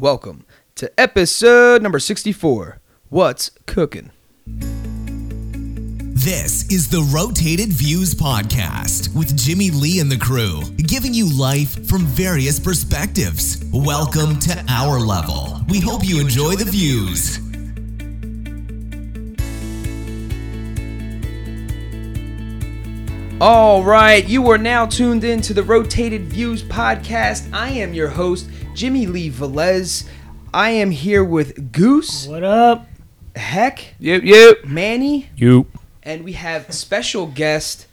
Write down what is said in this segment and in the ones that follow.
welcome to episode number 64 What's Cooking? This is the Rotated Views Podcast with Jimmy Lee and the crew, giving you life from various perspectives. Welcome to our level. We hope you enjoy the views. All right, you are now tuned in to the Rotated Views podcast. I am your host, Jimmy Lee Velez. I am here with Goose, What up? Heck, Yep, yep. Manny, You. and we have special guest,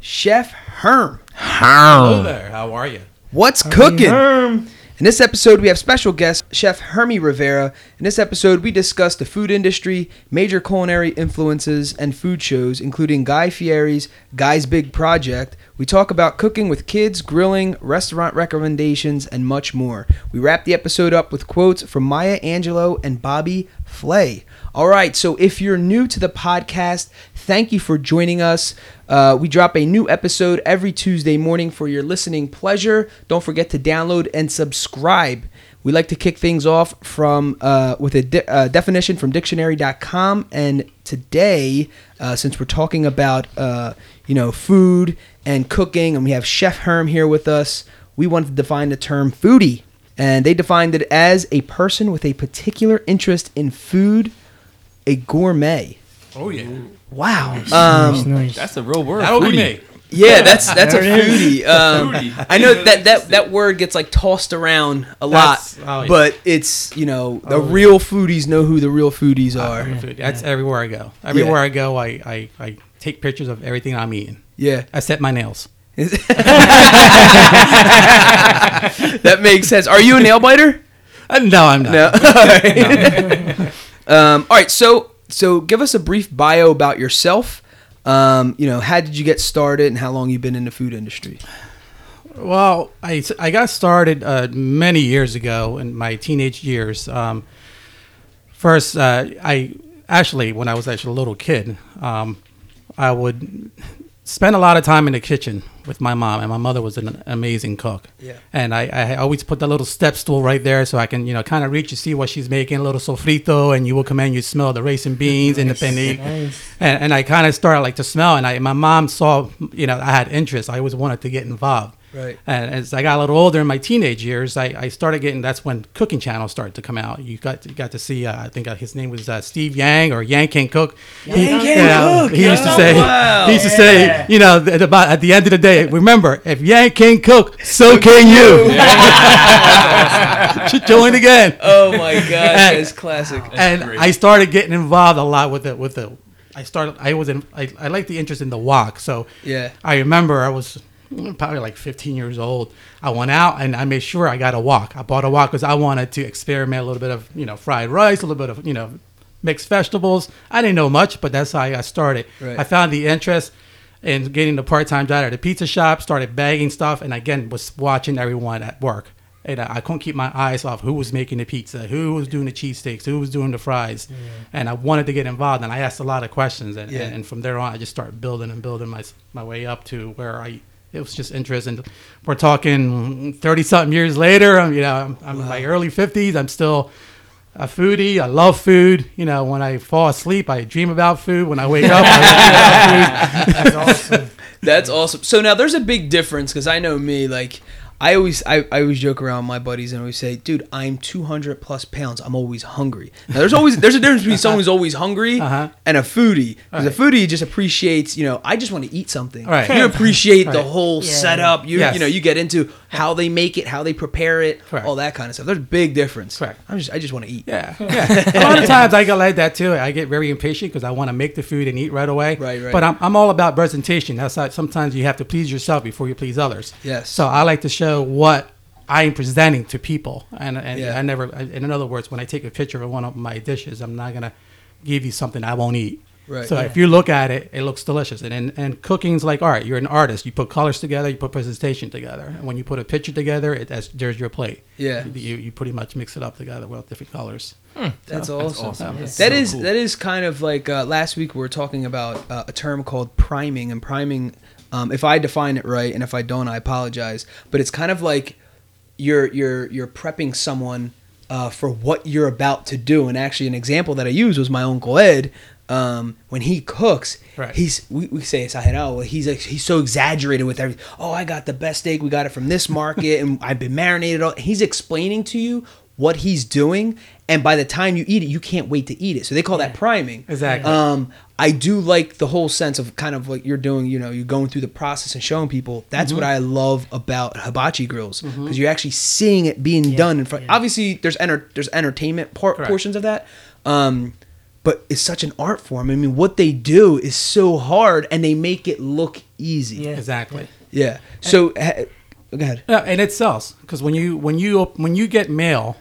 Chef Herm. How? there. How are you? What's cooking? Herm. In this episode, we have special guest Chef Hermie Rivera. In this episode, we discuss the food industry, major culinary influences, and food shows, including Guy Fieri's Guy's Big Project. We talk about cooking with kids, grilling, restaurant recommendations, and much more. We wrap the episode up with quotes from Maya Angelou and Bobby Flay. All right, so if you're new to the podcast, thank you for joining us. Uh, we drop a new episode every Tuesday morning for your listening pleasure. Don't forget to download and subscribe. We like to kick things off from uh, with a de- uh, definition from dictionary.com. And today, uh, since we're talking about uh, you know food and cooking, and we have Chef Herm here with us, we wanted to define the term foodie. And they defined it as a person with a particular interest in food, a gourmet. Oh yeah. Wow. nice, Um, nice. That's a real word. That'll be me. yeah, that's that's a There it is. foodie. Um, Foodie. I know that that that word gets like tossed around a lot, oh, yeah. but it's you know the Oh, real foodies know who the real foodies are. Food. That's everywhere I go. Everywhere I go, I, I, I take pictures of everything I'm eating, Yeah, except my nails. that makes sense. Are you a nail biter? Uh, no, I'm not. No. all right. um, all right. So so give us a brief bio about yourself. Um, you know, how did you get started, and how long you've been in the food industry? Well, I, I got started uh, many years ago in my teenage years. Um, first, uh, I actually, when I was actually a little kid, um, I would spend a lot of time in the kitchen with my mom, and my mother was an amazing cook. Yeah. And I, I always put the little step stool right there so I can, you know, kind of reach and see what she's making, a little sofrito, and you will come in, you smell the rice and beans and the penne Nice. and, and I kind of started like to smell, and I my mom saw you know I had interest. I always wanted to get involved. Right. And as I got a little older in my teenage years, I, I started getting. That's when cooking channels started to come out. You got you got to see. Uh, I think uh, his name was uh, Steve Yang or Yan Can Cook. Yang Can Yeah, Cook, He used to yeah. say. Wow. He used to Yeah. say. You know, at about at the end of the day, remember if Yang can cook, so can you. Should join again Oh my gosh, that's classic. and I started getting involved a lot with it. With the, I started. I was in. I, I like the interest in the wok. So Yeah. I remember I was probably like 15 years old. I went out and I made sure I got a wok. I bought a wok because I wanted to experiment a little bit of you know fried rice, a little bit of you know mixed vegetables. I didn't know much, but that's how I got started. Right. I found the interest in getting the part-time job at a pizza shop. Started bagging stuff, and again was watching everyone at work. And I couldn't keep my eyes off who was making the pizza, who was doing the cheesesteaks, who was doing the fries, and I wanted to get involved. And I asked a lot of questions, and, Yeah. and, from there on, I just started building and building my my way up to where I it was just interesting. We're talking thirty something years later. I'm, you know, I'm, I'm in my early fifties. I'm still a foodie. I love food. You know, when I fall asleep, I dream about food. When I wake up, I dream about food. That's awesome. That's awesome. So now there's a big difference because I know me. Like I always, I, I always joke around with my buddies and always say, "Dude, I'm 200 plus pounds. I'm always hungry." Now there's always there's a difference between someone who's always hungry Uh-huh. and a foodie. Because Right. a foodie just appreciates, you know, I just want to eat something. Right. You appreciate the whole Yeah. setup. You Yes. you know, you get into how they make it, how they prepare it, Correct. all that kind of stuff. There's a big difference. Correct. I'm just I just want to eat. Yeah, yeah. a lot of times I get like that too. I get very impatient because I want to make the food and eat right away. Right, right. But I'm, I'm all about presentation. That's how sometimes you have to please yourself before you please others. Yes. So I like to show what I am presenting to people, and and Yeah. I never. In other words, when I take a picture of one of my dishes, I'm not gonna give you something I won't eat. Right. So if you look at it, it looks delicious. And, and and cooking's like art. You're an artist. You put colors together. You put presentation together. And when you put a picture together, it, that's, there's your plate. Yeah. You, you pretty much mix it up together with different colors. That's awesome. awesome. That is That's so cool. that is kind of like uh, last week we were talking about uh, a term called priming, and priming. Um, if I define it right, and if I don't, I apologize. But it's kind of like you're you're you're prepping someone uh, for what you're about to do. And actually, an example that I used was my uncle Ed. Um, when he cooks, Right. he's we, we say exagerado. Well, he's like, he's so exaggerated with everything. Oh, I got the best steak. We got it from this market, and I've been marinated. All. He's explaining to you what he's doing, and by the time you eat it, you can't wait to eat it. So they call that priming. Exactly. Um, I do like the whole sense of kind of what you're doing. You know, you're going through the process and showing people. That's Mm-hmm. what I love about hibachi grills because you're actually seeing it being done in front. Obviously, there's enter there's entertainment por- portions of that. Um, but it's such an art form. I mean, what they do is so hard, and they make it look easy. Yeah. Exactly. Yeah. So, ha- go ahead. Yeah, and it sells because when you when you when you get mail,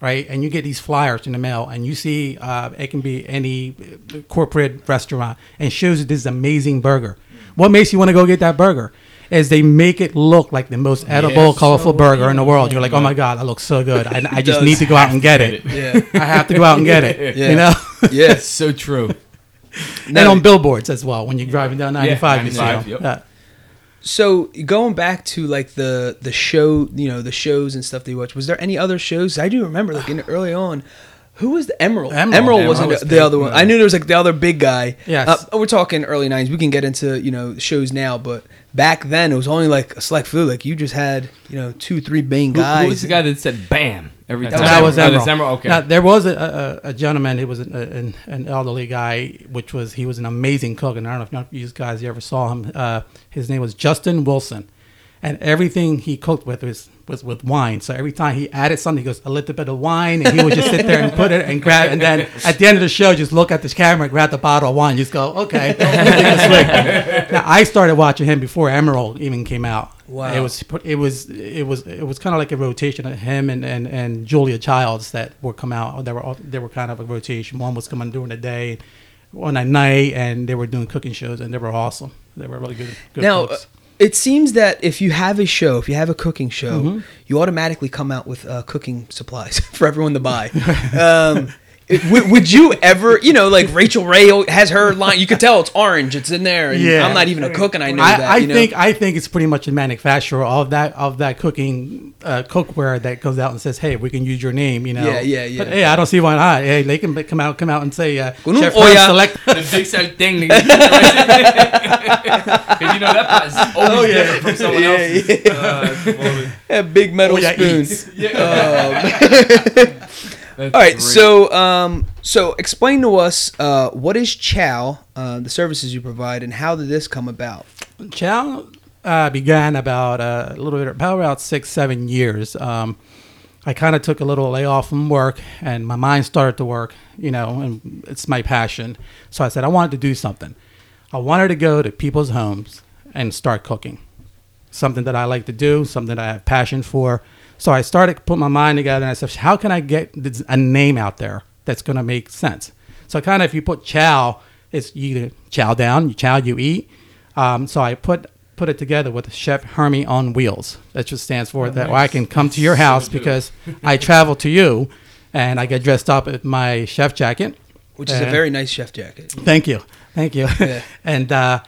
right, and you get these flyers in the mail, and you see uh, it can be any uh, corporate restaurant, and shows you this amazing burger. What makes you want to go get that burger? Is they make it look like the most edible, so colorful burger in the world. You're like, oh my god, that looks so good. I, I just need to go out and get it. Yeah. I have to go out and get it. Yeah. You know. Yes. so true. and on billboards as well when you're driving down 95 you see 95, them. yep. Yeah. So going back to like the the show, you know, the shows and stuff that you watch. Was there any other shows? I do remember like in early on. Who was the Emeril? Emeril. wasn't was the, big. other one. I knew there was like the other big guy. Yes. Uh, we're talking early '90s. We can get into you know shows now, but back then it was only like a select few. Like you just had you know two, three main Who, guys. who was the guy that said "bam" every time? That was Oh, Emeril. that's Emeril. Okay. Now, there was a, a, a gentleman. He was an, an, an elderly guy, which was he was an amazing cook. And I don't know if you guys ever saw him. Uh, his name was Justin Wilson, and everything he cooked with was was with wine. So every time he added something, he goes a little bit of wine, and he would just sit there and put it and grab. And then at the end of the show, just look at this camera, grab the bottle of wine, just go, okay. take a swig. now I started watching him before Emeril even came out. Wow. It was it was it was it was kind of like a rotation of him and, and, and Julia Childs that were come out. They were all, they were kind of a rotation. One was coming during the day, one at night, and they were doing cooking shows, and they were awesome. They were really good. good now, cooks. It seems that if you have a show, if you have a cooking show, Mm-hmm. you automatically come out with uh, cooking supplies for everyone to buy. um, would, would you ever, you know, like Rachael Ray has her line. You could tell it's orange. It's in there. And Yeah. I'm not even a cook, and I know I, that. I you know? think I think it's pretty much a manufacturer of that of that cooking uh, cookware that goes out and says, "Hey, we can use your name." You know. Yeah, yeah, yeah. But hey, I don't see why not. Hey, they can come out come out and say, uh, Con un "Chef olla." Select." the big set thing. You know that part's always different from someone Yeah, else's. yeah. Uh, that's big metal Oh, yeah, spoon. Eats. That's All right, great. so um, so explain to us uh, what is Chow, uh, the services you provide, and how did this come about? Chow uh, began about uh, a little bit about about six seven years. Um, I kind of took a little layoff from work, and my mind started to work. You know, and it's my passion. So I said I wanted to do something. I wanted to go to people's homes and start cooking. Something that I like to do, something that I have passion for. So I started to put my mind together, and I said, how can I get a name out there that's going to make sense? So kind of if you put chow, it's you either chow down, you chow, you eat. Um, so I put put it together with Chef Hermie on Wheels. That just stands for that. Where I can come to your house because I travel to you, and I get dressed up in my chef jacket, Which is a very nice chef jacket. Thank you, thank you. Yeah. and uh,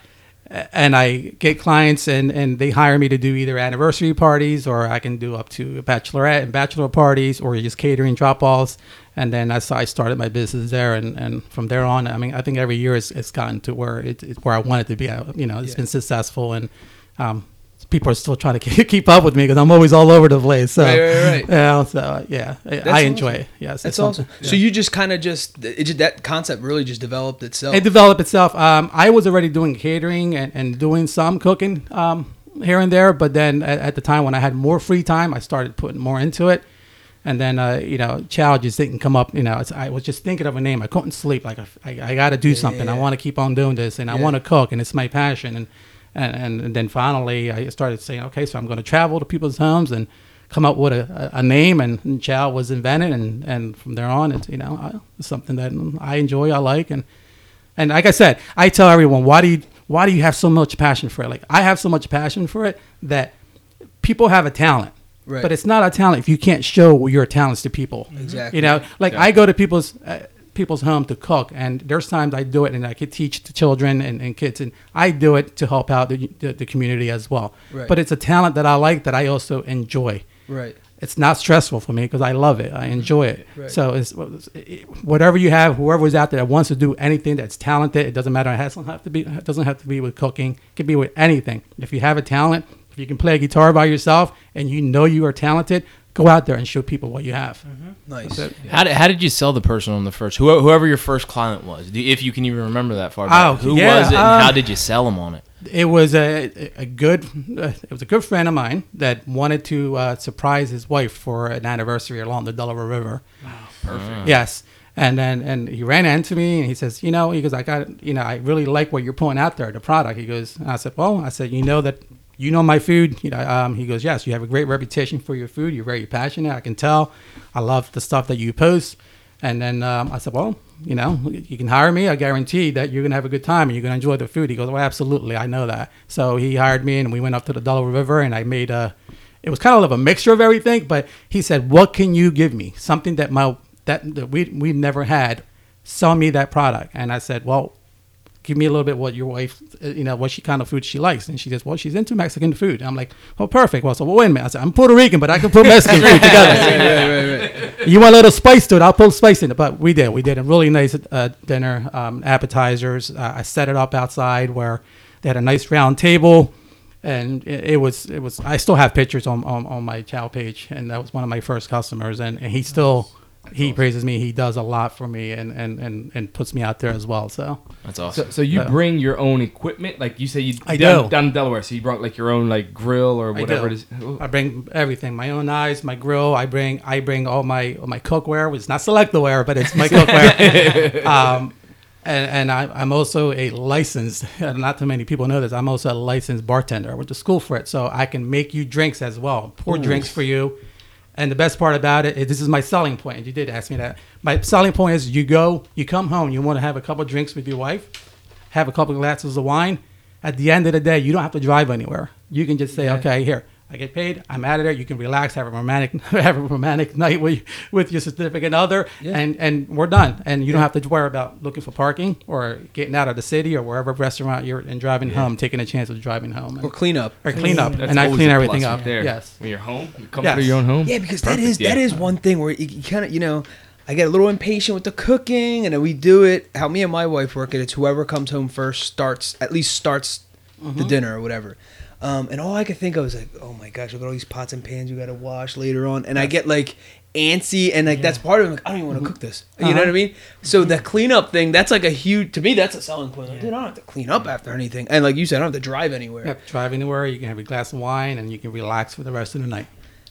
and I get clients, and and they hire me to do either anniversary parties, or I can do up to a bachelorette and bachelor parties, or just catering drop offs. And then how I started my business there, and, and from there on, I mean, I think every year it's, it's gotten to where it, it's where I want it to be. I- You know, it's Yeah. been successful, and um, people are still trying to keep up with me because I'm always all over the place. So, Right, right, right. Yeah, so yeah, I, I enjoy awesome. it. Yes, it's That's awesome. something- So you just kind of just it just that concept really just developed itself. It developed itself. Um, I was already doing catering and, and doing some cooking um, here and there, but then at, at the time when I had more free time, I started putting more into it. And then, uh, you know, Chow just didn't come up. You know, it's, I was just thinking of a name. I couldn't sleep. Like, I, I got to do something. I want to keep on doing this, and I want to cook, and it's my passion. And, and and then finally, I started saying, okay, so I'm going to travel to people's homes and come up with a, a, name. And, and Chow was invented, and, and from there on, it's you know, it's something that I enjoy, I like, and and like I said, I tell everyone, why do you why do you have so much passion for it? Like I have so much passion for it that people have a talent. Right. But it's not a talent if you can't show your talents to people. Exactly. You know, like I go to people's uh, people's home to cook, and there's times I do it, and I could teach the children and, and kids, and I do it to help out the, the, the community as well. Right. But it's a talent that I like that I also enjoy. right. it's not stressful for me because I love it. I enjoy it. Right. So it's whatever you have, whoever's out there that wants to do anything that's talented. It doesn't matter. It doesn't have to be. It doesn't have to be with cooking. It could be with anything. If you have a talent, if you can play a guitar by yourself and you know you are talented, go out there and show people what you have. Nice. That's it. How did, how did you sell the person on the first? Whoever, whoever your first client was, if you can even remember that far back. Oh, who yeah, was it, and uh, how did you sell them on it? It was a a good uh, it was a good friend of mine that wanted to uh, surprise his wife for an anniversary along the Delaware River. Wow, perfect. Yes. And then and he ran into me and he says, you know, he goes, I got, you know, I really like what you're putting out there, the product. He goes, and I said, well, I said, you know that you know my food. You know, um, he goes, yes, you have a great reputation for your food. You're very passionate. I can tell. I love the stuff that you post. And then um, I said, well, you know, you can hire me. I guarantee that you're gonna have a good time and you're gonna enjoy the food. He goes, well, absolutely, I know that. So he hired me and we went up to the Delaware River and I made a. It was kind of a mixture of everything, but he said, "What can you give me? Something that my that, that we we never had. Sell me that product." And I said, "Well, give me a little bit what your wife, uh, you know, what she kind of food she likes." And she says, "Well, she's into Mexican food." I'm like, "Well, perfect." Well, so well, wait a minute. I said, "I'm Puerto Rican, but I can put Mexican food together." right, right, right. you want a little spice to it? I'll put spice in it. But we did. We did a really nice uh, dinner, um, appetizers. Uh, I set it up outside where they had a nice round table, and it, it was it was. I still have pictures on, on on my Chow page, and that was one of my first customers, and, and he still. He praises me. He does a lot for me, and, and, and, and puts me out there as well. So That's awesome. So, so you Yeah. bring your own equipment, like you say you I down, do. down in Delaware. So you brought like your own like grill or whatever do. it is. I bring everything, my own knives, my grill. I bring I bring all my all my cookware. It's not selectware, but it's my cookware. um, and and I, I'm also a licensed. Not too many people know this. I'm also a licensed bartender. I went to school for it, so I can make you drinks as well. Pour drinks for you. And the best part about it is this is my selling point. You did ask me that. My selling point is you go, you come home, you want to have a couple drinks with your wife, have a couple glasses of wine. At the end of the day, you don't have to drive anywhere. You can just say, okay, here, I get paid. I'm out of there. You can relax, have a romantic, have a romantic night with with your significant other, and and we're done. And you don't have to worry about looking for parking or getting out of the city or wherever restaurant you're and driving home, taking a chance of driving home. Or clean up. or clean up, That's and I clean everything up. there. Yes. When you're home, you come Yes. to your own home. Yeah, because that Perfect, is that yeah. is one thing where you, you kind of you know I get a little impatient with the cooking, and then we do it. How me and my wife work it. It's whoever comes home first starts at least starts the mm-hmm. dinner or whatever. Um, and all I could think of was like, oh my gosh, look at all these pots and pans you got to wash later on, and I get like antsy, and like that's part of it. Like, I don't even want to cook this. You know Uh-huh. what I mean? So the cleanup thing, that's like a huge to me. That's a selling point. Like, dude, I don't have to clean up after anything, and like you said, I don't have to drive anywhere. Yep, drive anywhere. You can have a glass of wine, and you can relax for the rest of the night.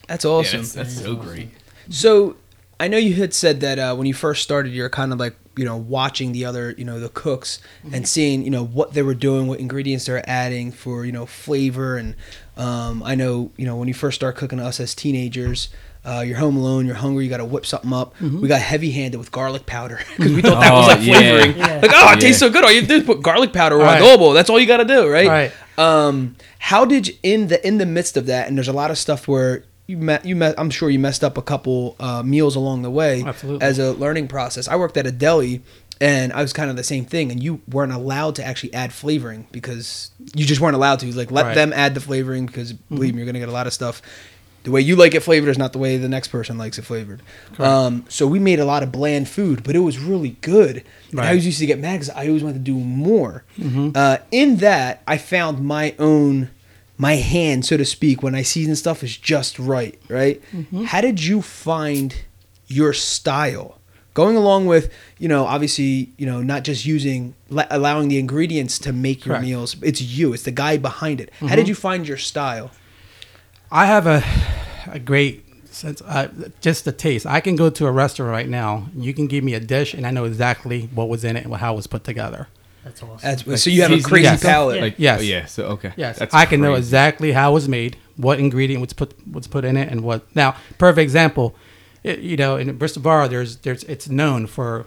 That's Yeah, awesome. that's, that's so great. So, I know you had said that uh, when you first started, you're kind of like you know watching the other you know the cooks and seeing you know what they were doing, what ingredients they're adding for you know flavor. And um, I know you know when you first start cooking us as teenagers. Uh, you're home alone. You're hungry. You got to whip something up. We got heavy-handed with garlic powder because we thought that was Oh, like flavoring. Yeah. Like, oh, it Yeah. tastes so good. All you do is put garlic powder on Right. adobo. That's all you got to do, right? Right. Um, how did you, in the in the midst of that, and there's a lot of stuff where you met you met. I'm sure you messed up a couple uh, meals along the way Absolutely. as a learning process. I worked at a deli, and I was kind of the same thing. And you weren't allowed to actually add flavoring because you just weren't allowed to. Like let Right. them add the flavoring because believe me, you're gonna get a lot of stuff. The way you like it flavored is not the way the next person likes it flavored. Um, so we made a lot of bland food, but it was really good. And I Right. always used to get mad because I always wanted to do more. Uh, in that, I found my own, my hand, so to speak, when I season stuff is just right. Right? How did you find your style? Going along with, you know, obviously, you know, not just using, allowing the ingredients to make your Correct. meals. It's you. It's the guy behind it. How did you find your style? I have a a great sense, uh, just the taste. I can go to a restaurant right now. You can give me a dish, and I know exactly what was in it and how it was put together. That's awesome. That's, so you have a crazy Yes. palate. Oh, like Yes. oh, yeah. So okay. Yes, That's I can know exactly how it was made, what ingredient was put was put in it, and what. Now, perfect example. It, you know, in Bristol Bar, there's there's it's known for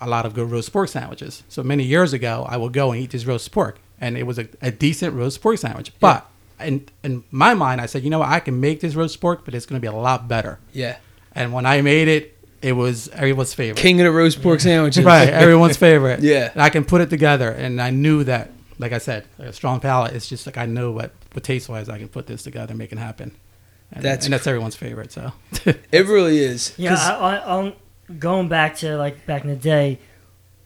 a lot of good roast pork sandwiches. So many years ago, I would go and eat this roast pork, and it was a, a decent roast pork sandwich. But in in my mind, I said, you know what, I can make this roast pork, but it's going to be a lot better. Yeah. And when I made it, it was everyone's favorite. King of the roast pork sandwiches. right, everyone's favorite. Yeah. And I can put it together, and I knew that, like I said, a strong palate. It's just like I know what, what taste wise I can put this together and make it happen. and That's and that's everyone's favorite. So It really is. Yeah, 'Cause- I, I, I'm going back to like back in the day,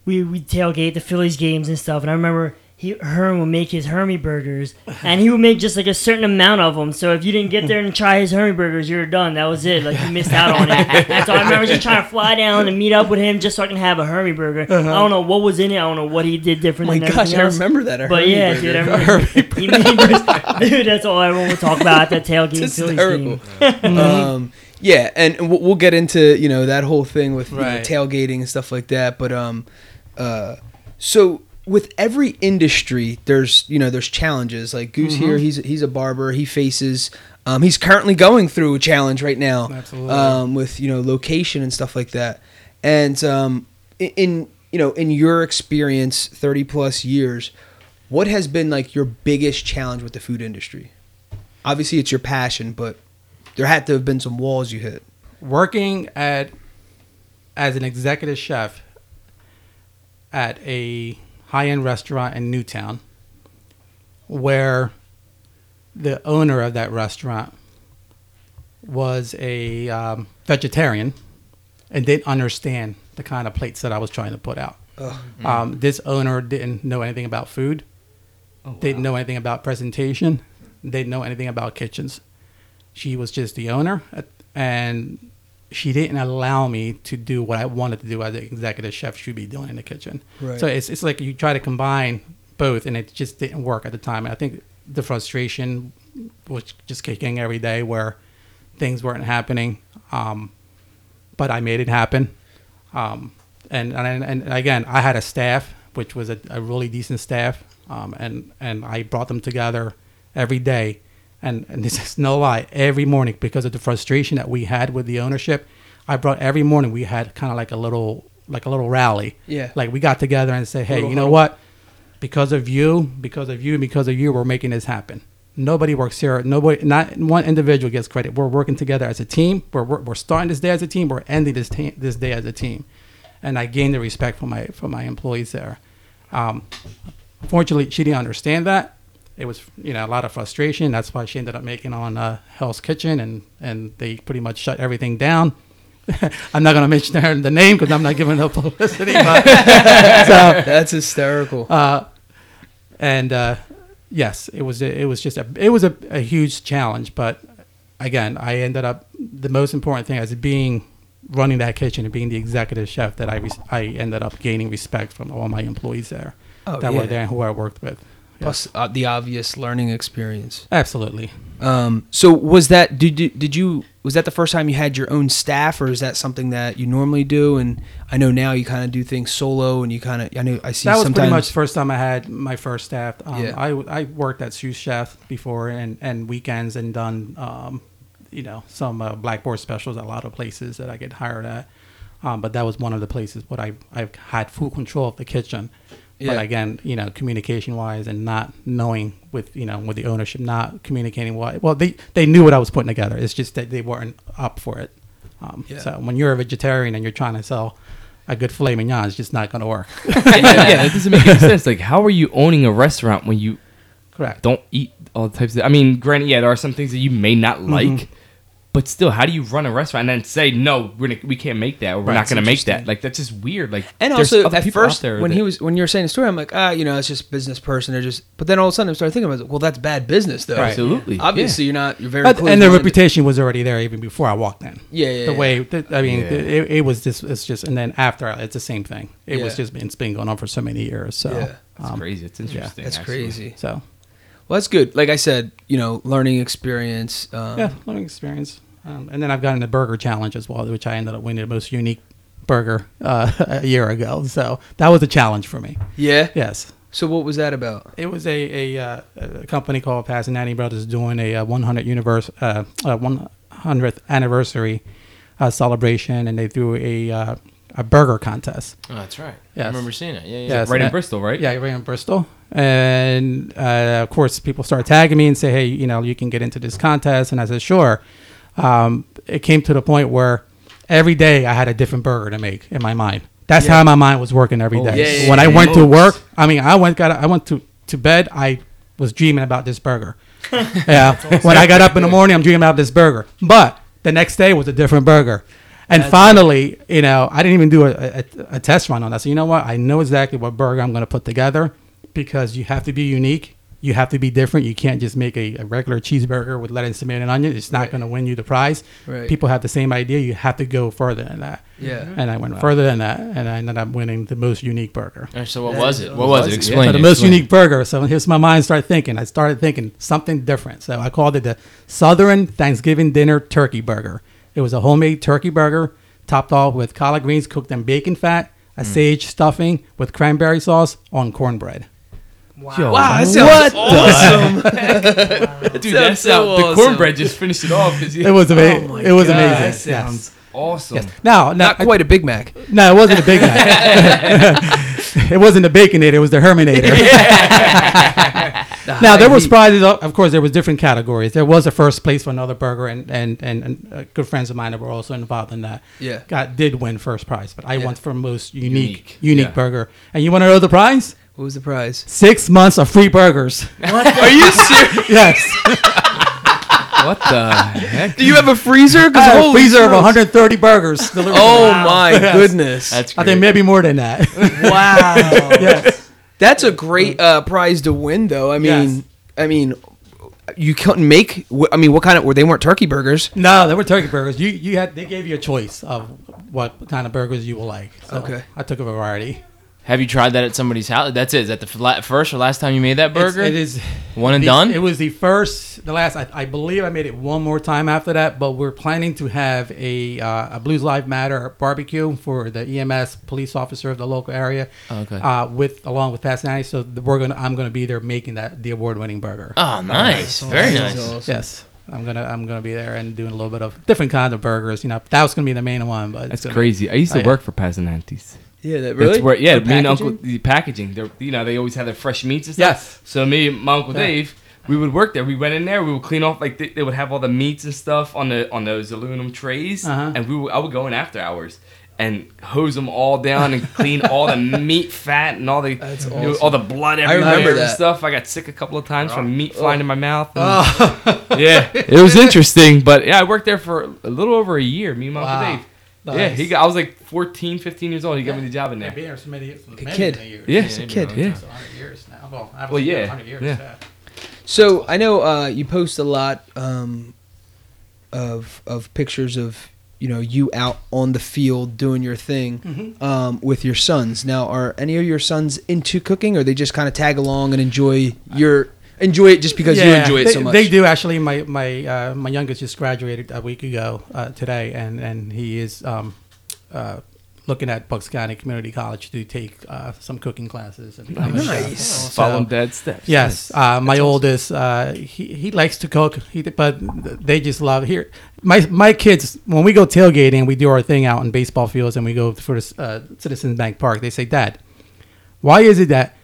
we we tailgate the Phillies games and stuff, and I remember he Herm would make his Hermie burgers, and he would make just like a certain amount of them. So if you didn't get there and try his Hermie burgers, you were done. That was it. Like you missed out on it. And so I remember just trying to fly down and meet up with him just so I can have a Hermie burger. I don't know what was in it. I don't know what he did different. Uh-huh. my than gosh, everything I remember that. a But Hermie yeah, burger. dude, I remember he made this, dude. That's all everyone would talk about at that tailgate It's Phillies hysterical. game. um, yeah, and we'll, we'll get into you know that whole thing with you know, tailgating and stuff like that. But um, uh, so with every industry, there's you know there's challenges. Like Goose Mm-hmm. here, he's he's a barber. He faces. Um, he's currently going through a challenge right now. Absolutely. Um, with you know location and stuff like that. And um, in you know in your experience, thirty plus years, what has been like your biggest challenge with the food industry? Obviously, it's your passion, but there had to have been some walls you hit. working at as an executive chef at a high-end restaurant in Newtown where the owner of that restaurant was a um, vegetarian and didn't understand the kind of plates that I was trying to put out. Um, this owner didn't know anything about food, didn't know anything about presentation, didn't know anything about kitchens. She was just the owner, and she didn't allow me to do what I wanted to do as an executive chef should be doing in the kitchen. Right. So it's it's like you try to combine both, and it just didn't work at the time. And I think the frustration was just kicking every day where things weren't happening. Um, but I made it happen. Um, and, and and again, I had a staff, which was a, a really decent staff, um, and and I brought them together every day. And, and this is no lie. Every morning, because of the frustration that we had with the ownership, I brought every morning. We had kind of like a little like a little rally. Yeah. Like we got together and said, hey, Little you know huddle. what? Because of you, because of you, because of you, we're making this happen. Nobody works here. Nobody, not one individual gets credit. We're working together as a team. We're, we're, we're starting this day as a team. We're ending this ta- this day as a team, and I gained the respect from my from my employees there. Um, fortunately, she didn't understand that. It was you know a lot of frustration. That's why she ended up making on uh, Hell's Kitchen, and and they pretty much shut everything down. I'm not going to mention her the name because I'm not giving her publicity. But, so That's hysterical. uh, and uh, yes, it was it was just a it was a, a huge challenge. But again, I ended up the most important thing as being running that kitchen and being the executive chef that I I ended up gaining respect from all my employees there Oh, that yeah. were there and who I worked with. Plus uh, the obvious learning experience. Absolutely. Um, so was that did you, did you was that the first time you had your own staff, or is that something that you normally do? And I know now you kind of do things solo, and you kind of I know I see that was pretty much the first time I had my first staff. Um, Yeah. I, I worked at sous chef before and, and weekends and done, um, you know, some uh, blackboard specials at a lot of places that I get hired at. Um, but that was one of the places where I I've had full control of the kitchen. Yeah. But again, you know, communication wise and not knowing with you know with the ownership not communicating what well they they knew what I was putting together. It's just that they weren't up for it. Um, Yeah. So when you're a vegetarian and you're trying to sell a good filet mignon, it's just not going to work. yeah, that doesn't make any sense. Like, how are you owning a restaurant when you Correct. don't eat all types of? I mean, granted, yeah, there are some things that you may not Mm-hmm. Like, but still, how do you run a restaurant and then say no, we're gonna, we can't make that, or we're Right, not going to make that? Like, that's just weird. Like, And also, at first, there when that- he was when you were saying the story, I'm like, ah, you know, it's just business person. They're just. But then all of a sudden, I started thinking about, it. Well, that's bad business, though. Right. absolutely, Obviously, you're not. You're very. But- and the reputation was already there even before I walked in. Yeah, yeah, The way that, I mean, Yeah. it, it was just it's just and then after it's the same thing. It was just been, it's been going on for so many years. So Yeah. That's um, crazy. It's interesting. That's actually. crazy. So Well, that's good. Like I said, you know, learning experience. Um, yeah, learning experience. Um, and then I've gotten the burger challenge as well, which I ended up winning the most unique burger uh, a year ago. So that was a challenge for me. Yeah. Yes. So what was that about? It was a a, uh, a company called Passanati Brothers doing a, uh 100 universe uh, uh, 100th anniversary uh, celebration, and they threw a uh, a burger contest. Oh, that's right. I remember seeing it. Yeah, yeah. Yes, Right in and- Bristol, right? Yeah, right in Bristol. And uh, of course, people start tagging me and say, "Hey, you know, you can get into this contest." And I said, "Sure." Um, it came to the point where every day I had a different burger to make in my mind. That's how my mind was working every day. Yeah, yeah, when I yeah. went to work, I mean, I went got I went to to bed. I was dreaming about this burger. yeah. When I got up in the morning, I'm dreaming about this burger. But the next day was a different burger. And finally, you know, I didn't even do a, a, a test run on that. So you know what? I know exactly what burger I'm going to put together because you have to be unique. You have to be different. You can't just make a, a regular cheeseburger with lettuce, tomato, and onion. It's not going to win you the prize. Right. People have the same idea. You have to go further than that. Yeah. And I went further than that, and I ended up winning the most unique burger. All right, so what That was it? What was it? Yeah. Explain. So the most explain. unique burger. So here's my mind started thinking. I started thinking something different. So I called it the Southern Thanksgiving Dinner Turkey Burger. It was a homemade turkey burger, topped off with collard greens cooked in bacon fat, a hmm. sage stuffing with cranberry sauce on cornbread. Wow. Wow, that sounds awesome. Dude, sounds that's so so the awesome. cornbread just finished it off. It was amazing. my it was God, amazing. That Yes. sounds awesome. Yes. Now, now Not quite a Big Mac. No, it wasn't a Big Mac. it wasn't the Baconator. It was the Herminator. now there was prizes. Of of course, there was different categories. There was a first place for another burger, and and and, and uh, good friends of mine that were also involved in that. Yeah. got did win first prize, but I Yeah. won for most unique Unique, unique, yeah. burger. And you want to know the prize? What was the prize? Six months of free burgers. Are you serious? yes, What the heck? Do you have a freezer? 'Cause I had a holy freezer of smokes. 130 burgers. delivered to Oh me. my Yes. goodness. That's I think maybe more than that. wow. yes. That's a great uh, prize to win, though. I mean, Yes. I mean, you couldn't make. wh- I mean, what kind of? Were they weren't turkey burgers? No, they were turkey burgers. You you had they gave you a choice of what kind of burgers you will like. So Okay. I took a variety. Have you tried that at somebody's house? That's it. Is that the fla- first or last time you made that burger? it is One and the- done? It was the first, the last. I, I believe I made it one more time after that. But we're planning to have a uh, a Blues Live Matter barbecue for the EMS police officer of the local area. Okay. Uh, with along with Pat Nanny. So the, we're gonna I'm gonna be there making that the award winning burger. oh, nice. Very nice. Yes. I'm gonna I'm gonna be there and doing a little bit of different kind of burgers. You know, that was gonna be the main one, but it's That's gonna- crazy. I used to Oh, yeah. work for Pasanantes. Yeah, that That's where, yeah, The me and? Uncle the packaging. They're, you know, they always had their fresh meats and stuff. Yes. So me and my uncle Yeah. Dave, we would work there. We went in there. We would clean off like they, they would have all the meats and stuff on the on those aluminum trays, Uh-huh. and we would, I would go in after hours and hose them all down and clean all the meat fat and all the That's you know, all the blood I everywhere and stuff. I got sick a couple of times from meat flying in my mouth. Oh. yeah, it was interesting, but yeah, I worked there for a little over a year. Me and my Wow. uncle Dave. Yeah, he got. I was like 14, 15 years old. He got me the job in Yeah, there. been there so many, so many, kid. many years. Yeah, Just a kid. Yeah. So 100 years now. Well, I Well, yeah, 100 years. yeah. yeah. So I know uh, you post a lot um, of of pictures of you know you out on the field doing your thing Mm-hmm. um, with your sons. Now, are any of your sons into cooking, or they just kind of tag along and enjoy your enjoy it just because you enjoy it they, so much? They do actually. My my uh, my youngest just graduated a week ago uh, today, and and he is um, uh, looking at Bucks County Community College to take uh, some cooking classes. And become a chef. Nice. So- Follow dad's steps. Yes, uh, my oldest, uh, he he likes to cook. He but they just love here. My my kids when we go tailgating, we do our thing out in baseball fields, and we go for this uh, Citizens Bank Park. They say, Dad, why is it that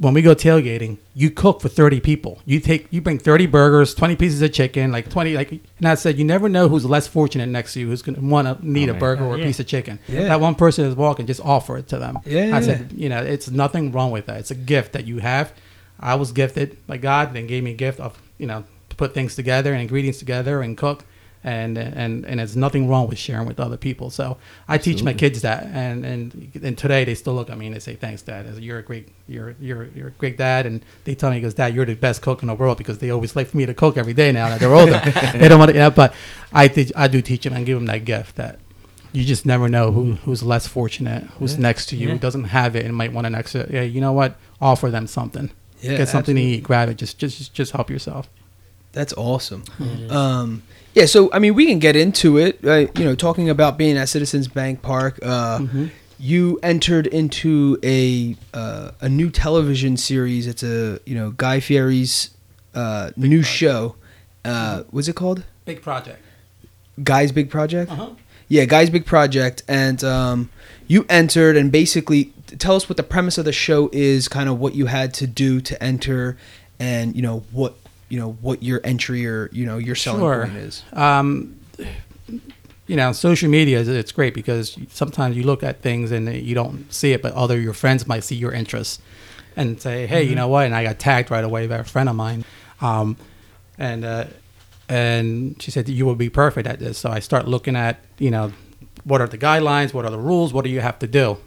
when we go tailgating, you cook for thirty people? You take you bring thirty burgers, twenty pieces of chicken, like twenty. Like and I said, you never know who's less fortunate next to you, who's gonna want to need oh, a man. burger or a Yeah. piece of chicken. Yeah. That one person is walking, just offer it to them. Yeah. I said, you know, it's nothing wrong with that. It's a gift that you have. I was gifted by God, and gave me a gift of you know to put things together and ingredients together and cook, and and and there's nothing wrong with sharing with other people. So I teach my kids that, and and and today they still look at me and they say, "Thanks, Dad. You're a great you're you're you're a great dad." And they tell me, "Because Dad, you're the best cook in the world." Because they always like for me to cook every day now that they're older. they don't want to, yeah, but I teach I do teach them and give them that gift that you just never know who who's less fortunate, who's next to you, Yeah. who doesn't have it and might want an extra. Yeah, you know what? Offer them something. Yeah, Get something absolutely. to eat. Grab it. Just just just help yourself. That's awesome. Um, yeah, so I mean, we can get into it. Uh, you know, talking about being at Citizens Bank Park. Uh, You entered into a uh, a new television series. It's a you know Guy Fieri's uh, new show. Uh, what's it called? Big project. Guy's Big Project. Uh-huh. Yeah, Guy's Big Project, and um, you entered, and basically tell us what the premise of the show is, kind of what you had to do to enter, and you know what you know what your entry or you know your selling Sure. point is. Um, you know, social media is it's great because sometimes you look at things and you don't see it, but other your friends might see your interests and say, "Hey, you know what?" And I got tagged right away by a friend of mine. Um, and uh, and she said you will be perfect at this. So I start looking at you know what are the guidelines, what are the rules, what do you have to do.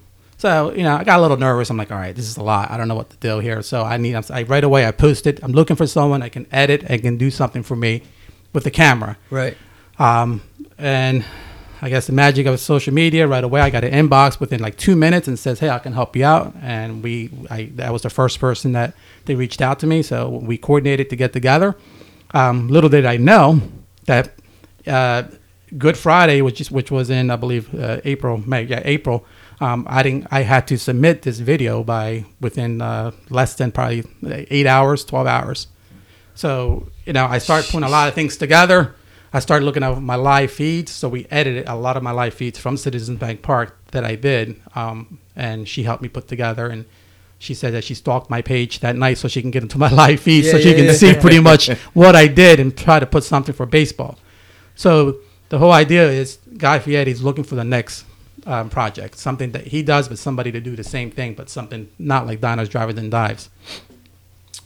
So you know I got a little nervous. I'm like, all right, this is a lot. I don't know what to do here. So I need I right away I posted. I'm looking for someone I can edit and can do something for me with the camera. Right. Um, and I guess the magic of social media. Right away, I got an inbox within like two minutes and says, "Hey, I can help you out." And we, I, that was the first person that they reached out to me. So we coordinated to get together. Um, little did I know that uh, Good Friday, which is which was in I believe uh, April, May, yeah, April. Um, I didn't. I had to submit this video by within uh, less than probably eight hours, twelve hours. So you know, I started putting a lot of things together. I started looking at my live feeds. So we edited a lot of my live feeds from Citizens Bank Park that I did, um, and she helped me put together. And she said that she stalked my page that night so she can get into my live feed so Yeah, she yeah, can yeah. see pretty much what I did and try to put something for baseball. So the whole idea is Guy Fieri is looking for the next um, project, something that he does, but somebody to do the same thing, but something not like Diners Drive-ins and Dives.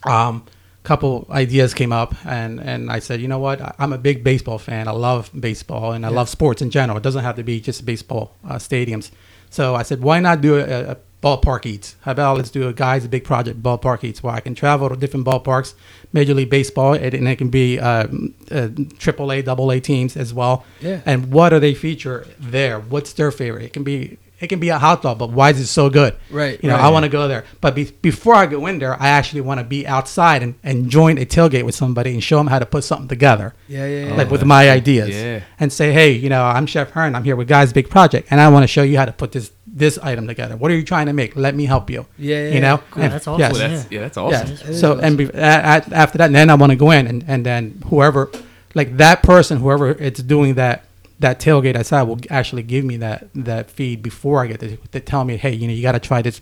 Um, couple ideas came up, and and I said, you know what, I'm a big baseball fan. I love baseball, and I love sports in general. It doesn't have to be just baseball uh, stadiums. So I said, why not do a, a ballpark eats? How about let's do a guys a big project ballpark eats where I can travel to different ballparks, Major League Baseball, and, and it can be um, uh, triple A, double A teams as well. Yeah. And what do they feature there? What's their favorite? It can be it can be a hot dog, but why is it so good? Right, You know, right. I want to go there. But be, before I go in there, I actually want to be outside and, and join a tailgate with somebody and show them how to put something together Yeah, yeah, yeah. like with my ideas yeah. and say hey you know i'm chef herm i'm here with guys big project and i want to show you how to put this this item together what are you trying to make let me help you Yeah, yeah, you know Cool, And- that's awesome. yes. Well, that's, yeah, that's awesome. yeah. It is So and be, at, after that, then I want to go in and, and then whoever, like that person, whoever it's doing that that tailgate outside will actually give me that that feed before I get to, to tell me, hey, you know, you got to try this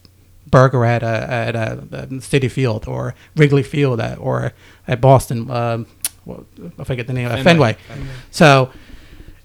burger at a at a, a Citi Field or Wrigley Field at, or at Boston. Um, well, I forget the name. of Fenway. So.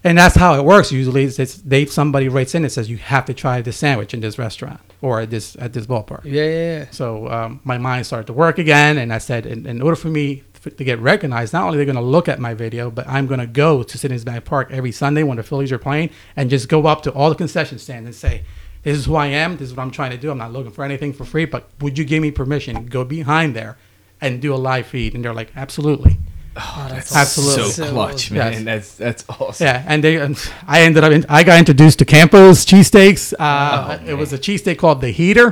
And that's how it works usually. Is it's they somebody writes in and says you have to try this sandwich in this restaurant or at this at this ballpark. yeah, yeah, yeah. So um, my mind started to work again, and I said, in, in order for me f- to get recognized, not only they're going to look at my video, but I'm going to go to Citizens Bank Park every Sunday when the Phillies are playing, and just go up to all the concession stands and say, "This is who I am. This is what I'm trying to do. I'm not looking for anything for free, but would you give me permission to go behind there and do a live feed?" And they're like, "Absolutely." Oh, that's Absolutely. So, clutch, man. Yes. That's that's awesome. Yeah, and they, and I ended up, in, I got introduced to Campos cheesesteaks. Uh, Oh, it was a cheesesteak called the Heater.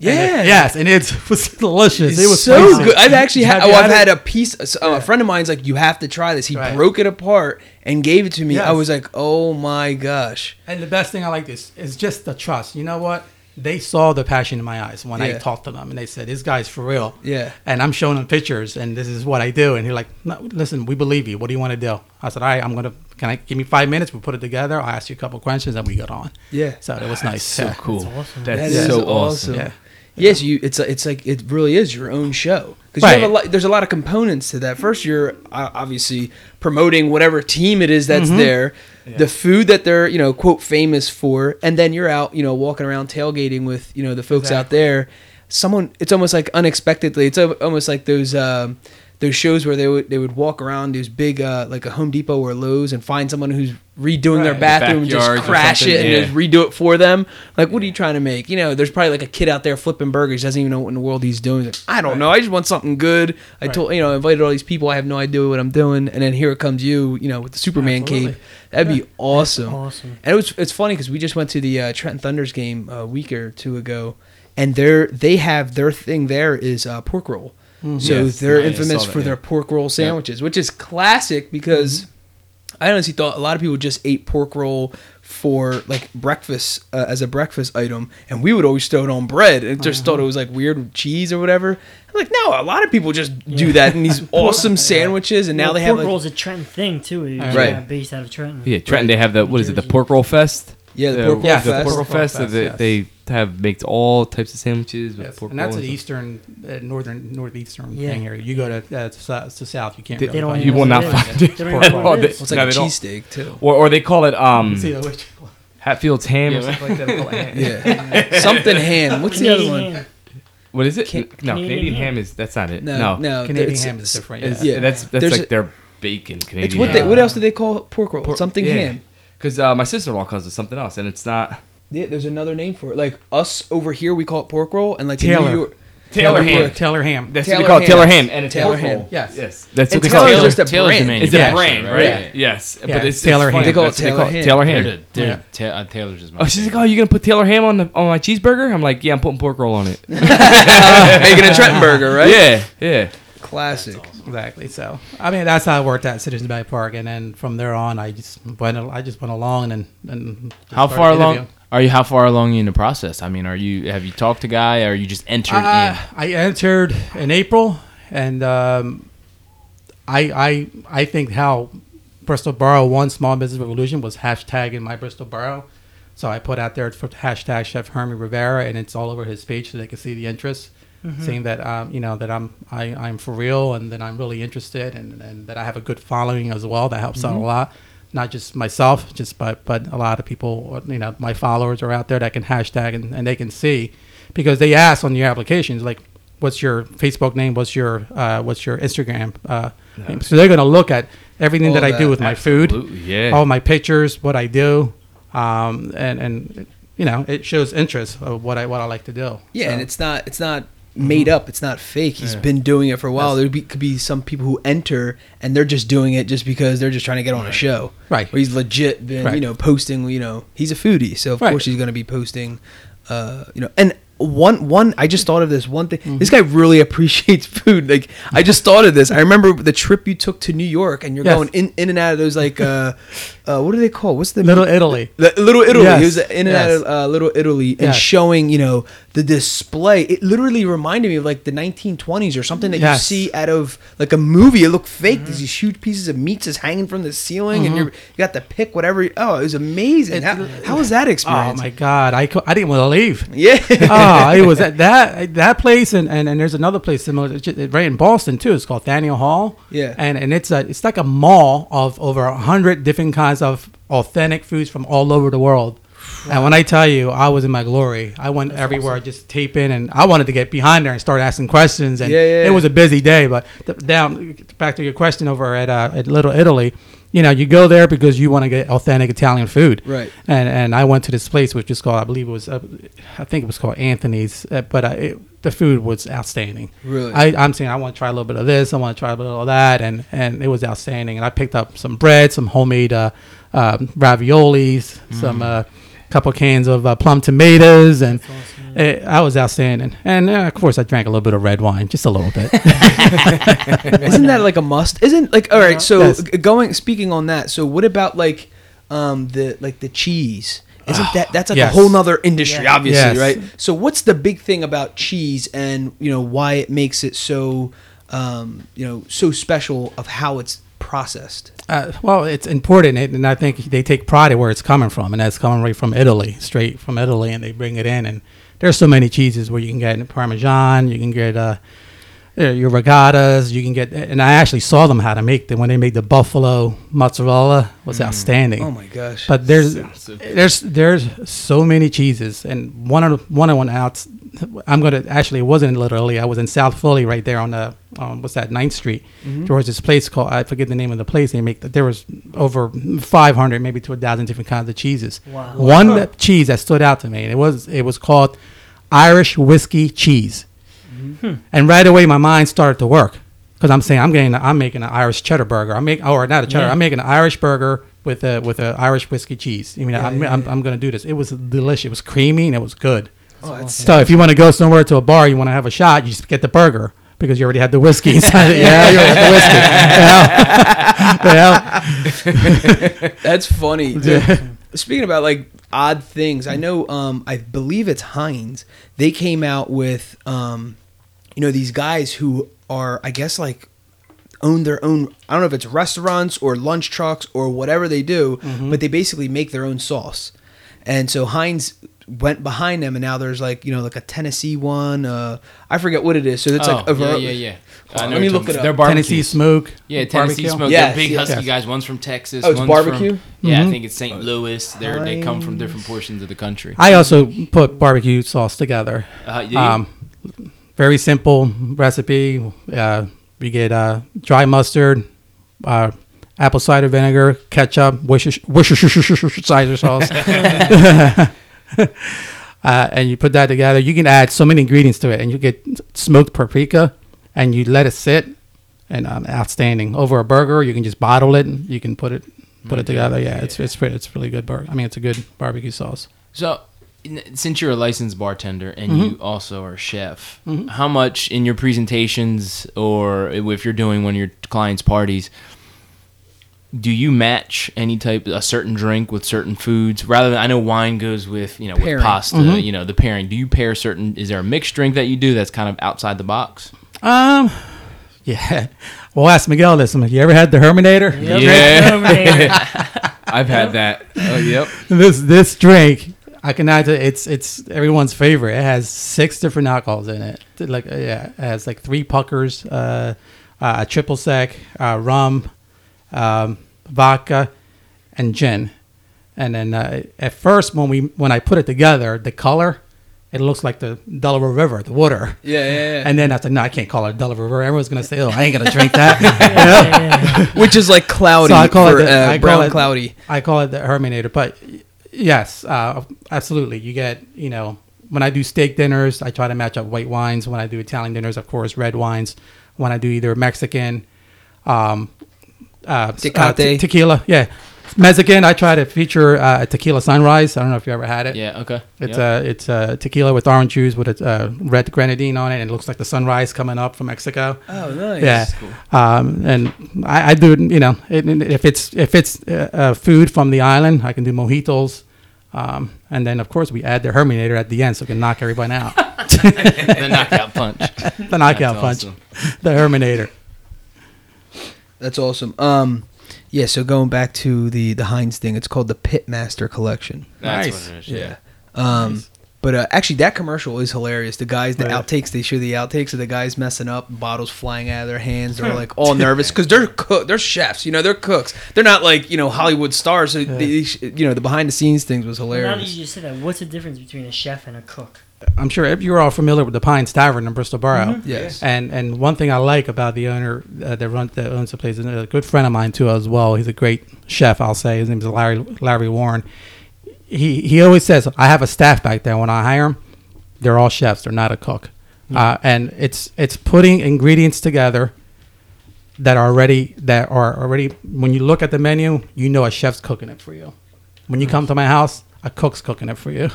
And it- Yeah. yes, and it was delicious. it was so spicy. good. I've actually had. Oh, I've had a piece. Uh, a friend of mine's like, you have to try this. He Right. broke it apart and gave it to me. I was like, oh my gosh. And the best thing I like this is just the trust. You know what? They saw the passion in my eyes when I talked to them, and they said, "This guy's for real." Yeah. And I'm showing them pictures, and this is what I do. And he're like, no, "Listen, we believe you. What do you want to do?" I said, "All right, I'm gonna. Can I give me five minutes? We put it together. I'll ask you a couple questions, and we get on." Yeah. So it was nice. So yeah. cool. That's awesome. That's That is so awesome. awesome. Yeah. Yes, you. It's a, it's like it really is your own show because Right. you have a lot. There's a lot of components to that. First, you're uh, obviously promoting whatever team it is that's there, the food that they're you know quote famous for, and then you're out you know walking around tailgating with you know the folks out there. Someone, it's almost like unexpectedly. It's al- almost like those. Um, those shows where they would they would walk around those big uh, like a Home Depot or Lowe's and find someone who's redoing their Right. bathroom and just crash it and yeah. just redo it for them. Like, what are you trying to make? You know, there's probably like a kid out there flipping burgers, doesn't even know what in the world he's doing. Like, I don't know. I just want something good. I Right. told you know, I invited all these people. I have no idea what I'm doing, and then here comes you. You know, with the Superman Absolutely. cape. That'd be awesome. awesome. And it was it's funny because we just went to the uh, Trenton Thunders game a week or two ago, and they're they have their thing there is uh, pork roll. So Yes, they're yeah, infamous that, for yeah. their pork roll sandwiches, which is classic because I honestly thought a lot of people just ate pork roll for like breakfast uh, as a breakfast item, and we would always throw it on bread and just thought it was like weird with cheese or whatever. I'm like, no, a lot of people just do that in these awesome sandwiches, and now Well, they have pork like, rolls a Trenton thing too. It's, Right. uh, based out of Trenton. Yeah, Trenton. They have the what is it? The pork roll fest. yeah, the The- pork roll Yeah, the fest. pork roll Pork roll fest. fest, they, yes. they have makes all types of sandwiches with Yes. pork And that's an stuff. eastern, uh, northern, northeastern Yeah. thing here. You go to uh, to, sou- to south, you can't. They- really They don't You will not find it They don't at even know all. what it is. It's No, like a they don't. cheesesteak too. Or or they call it um See, which- Hatfield's ham or Yeah. something like that. They call it ham. Yeah, something hand. What's the other one? What is it? Can- no, Canadian Canadian, ham. ham is that's not it. No, No, no, Canadian it's- ham is different. Yeah. Yeah. that's that's There's like a- their bacon. Canadian. It's what ham. they. What else do they call pork roll? Por- something yeah. ham. Because uh, my sister-in-law calls it something else, and it's not Yeah, there's another name for it. Like us over here, we call it pork roll, and like in Taylor. New York- Taylor ham. Taylor ham. That's Taylor what they call it. Taylor ham, and it's Taylor pork ham. roll. Yes. yes, that's And what they Taylor's call it. just a Taylor's brand. the It's a Yeah, brand, right? right? Yeah. Yes, Yeah, but it's Taylor it's funny. ham. They call it That's what Taylor ham. Taylor They're ham. the- they're Ta- uh, Taylor's is my. Oh, she's like, favorite. oh, you gonna put Taylor ham on the on my cheeseburger? I'm like, yeah, I'm putting pork roll on it. making a Trenton burger, right? Yeah, yeah. classic. Exactly. So I mean that's how I worked at Citizens Bank Park, and then from there on, I just went. I just went along and and just How started far along interviewing. Are you? How far along in the process? I mean, are you? Have you talked to guy? Or are you just entered Uh, I entered in April, and um, I I I think how Bristol Borough won Small Business Revolution was hashtagging my Bristol Borough. So I put out there for hashtag Chef Hermie Rivera, and it's all over his page so they can see the interest, saying that um, you know that I'm I, I'm for real and that I'm really interested and, and that I have a good following as well. That helps out a lot. Not just myself, just but but a lot of people, you know, my followers are out there that can hashtag and, and they can see because they ask on your applications like, what's your Facebook name? What's your uh, what's your Instagram? Uh, name? So they're gonna look at everything All that I do with my food, yeah. all my pictures, what I do, um, and and you know it shows interest of what I what I like to do. Yeah, So- and it's not it's not made up. It's not fake. He's been doing it for a while. There be, could be some people who enter and they're just doing it just because they're just trying to get on a show. Right. Where he's legit been, you know, posting. You know, he's a foodie, so of Right. course he's going to be posting. Uh, you know, and one one I just thought of this one thing. Mm-hmm. This guy really appreciates food. Like I just thought of this. I remember the trip you took to New York, and you're Yes. going in in and out of those like uh, uh, what do they call? What's the Little Italy. the Little Italy. Yes, He was in and out of uh, Little Italy and Yes. showing, you know, the display. It literally reminded me of like the 1920s or something that Yes. Mm-hmm. you see out of like a movie. It looked fake. There's these huge pieces of meat just hanging from the ceiling, and you're, you got to pick whatever. You, oh, it was amazing. How, how was that experience Oh my God, I, I didn't want to leave. Yeah. oh, it was at that that place, and, and, and there's another place similar, it's ju- right in Boston too. It's called Faneuil Hall. Yeah. and and it's a it's like a mall of over a hundred different kinds of authentic foods from all over the world. And when I tell you, I was in my glory. I went everywhere, just taping, and I wanted to get behind there and start asking questions. And Yeah, yeah, it was a busy day. But th- down back to your question over at uh, at Little Italy, you know, you go there because you want to get authentic Italian food. Right. And and I went to this place which is called, I believe it was, uh, I think it was called Anthony's, uh, but uh, it, the food was outstanding. Really? I, I'm saying I want to try a little bit of this, I want to try a little of that, and and it was outstanding. And I picked up some bread, some homemade uh, um, raviolis, some uh, couple cans of uh, plum tomatoes, and it, I was outstanding. And uh, of course, I drank a little bit of red wine, just a little bit. Isn't that like a must? Isn't like all right? So Yes. going speaking on that. So what about like um the like the cheese? Isn't that that's like Yes. a whole nother industry, Yeah. obviously, Yes. right? So what's the big thing about cheese, and you know why it makes it so um you know so special of how it's processed? Uh, well, it's important, and I think they take pride in where it's coming from, and that's coming right from Italy, straight from Italy, and they bring it in. And there's so many cheeses where you can get Parmesan, you can get uh, uh, your ricottas, you can get, and I actually saw them how to make them when they made the buffalo mozzarella was outstanding. Oh my gosh! But there's there's there's so many cheeses, and one of the, one of one out. I'm gonna actually it wasn't in Little Italy. I was in South Philly, right there on the um, what's that 9th Street. There was this place called I forget the name of the place. They make there was over 500, maybe to a thousand different kinds of cheeses. Wow. One cheese that stood out to me, and it was it was called Irish whiskey cheese. And right away, my mind started to work because I'm saying I'm getting I'm making an Irish cheddar burger. I'm making or not a cheddar. Yeah. I'm making an Irish burger with a with a Irish whiskey cheese. I mean, Yeah, I'm, yeah, I'm, yeah. I'm going to do this. It was delicious. It was creamy and it was good. oh, it's, So if you want to go somewhere to a bar, you want to have a shot, you just get the burger because you already had the whiskey inside it. Yeah, you already had the whiskey. Yeah. yeah. that's funny. dude. Speaking about like odd things, I know. Um, I believe it's Heinz. They came out with um, you know, these guys who are, I guess, like own their own. I don't know if it's restaurants or lunch trucks or whatever they do, Mm-hmm. but they basically make their own sauce. And so Heinz went behind them, and now there's like you know like a Tennessee one. Uh, I forget what it is. So it's like oh, a ver- yeah, yeah, yeah. Hold on, I know let me you're look talking it about- up. They're Tennessee smoke. Yeah, Tennessee barbecue. smoke. Yes, They're big yes. husky guys. One's from Texas. Oh, it's one's barbecue? From, yeah, I Mhm. think it's St. Louis. They're they come from different portions of the country. I also put barbecue sauce together. Uh, do? Um, very simple recipe. Uh, we get uh, dry mustard, uh, apple cider vinegar, ketchup, Worcestershire sauce, uh, and you put that together. You can add so many ingredients to it, and you get smoked paprika, and you let it sit, and um, outstanding. Over a burger, you can just bottle it, and you can put it put it together. Yeah, it's it's pre- it's really good. Bar- I mean, it's a good barbecue sauce. So, since you're a licensed bartender and Mm-hmm. you also are a chef, how much in your presentations or if you're doing one of your clients' parties, do you match any type a certain drink with certain foods rather than I know wine goes with you know Pairing. with pasta Mm-hmm. you know the pairing do you pair certain is there a mixed drink that you do that's kind of outside the box Um, yeah. Well, ask Miguel this. You ever had the Herminator? Yeah. I've had that. Oh, yep. this this drink, I can add to it's it's everyone's favorite. It has six different alcohols in it. Like uh, yeah, it has like three puckers, uh, uh, a triple sec, uh, rum, um, vodka, and gin. And then uh, at first, when we when I put it together, the color, it looks like the Delaware River, the water. Yeah, yeah, yeah. And then I said, no, I can't call it Delaware River. Everyone's gonna say, oh, I ain't gonna drink that. Which is like cloudy. So I call for, it the, uh, I call it, cloudy. I call it the Herminator. But y- yes, uh, absolutely. You get you know when I do steak dinners, I try to match up white wines. When I do Italian dinners, of course, red wines. When I do either Mexican, um, uh, uh, te- tequila, yeah, Mexican, I try to feature uh, a tequila sunrise. I don't know if you ever had it. yeah okay It's Yep. a it's a tequila with orange juice with a uh, red grenadine on it, and it looks like the sunrise coming up from Mexico. Oh, nice. Yeah, um, and I, I do. You know, it, it- if it's if it's uh, uh, food from the island, I can do mojitos, um, and then of course we add the Herminator at the end, so we can knock everybody out. the knockout punch the knockout That's punch, awesome. the Herminator. That's awesome. Um, yeah. So going back to the the Heinz thing, it's called the Pitmaster Collection. that's Nice. what it is Yeah. Um, but uh, actually, that commercial is hilarious. The guys, the Right. outtakes, they show the outtakes of the guys messing up, bottles flying out of their hands. They're like all nervous because they're cook, they're chefs. You know, they're cooks. They're not like you know Hollywood stars. So they, you know, the behind the scenes things was hilarious. Now that you just said that, what's the difference between a chef and a cook? I'm sure you're all familiar with the Pines Tavern in Bristol Borough. Yes. And and one thing I like about the owner uh, that runs that owns the place is a good friend of mine too as well. He's a great chef. I'll say his name is Larry Larry Warren. He he always says I have a staff back there. When I hire them, they're all chefs. They're not a cook. Uh, and it's it's putting ingredients together that are already that are already when you look at the menu, you know a chef's cooking it for you. When you come to my house, a cook's cooking it for you.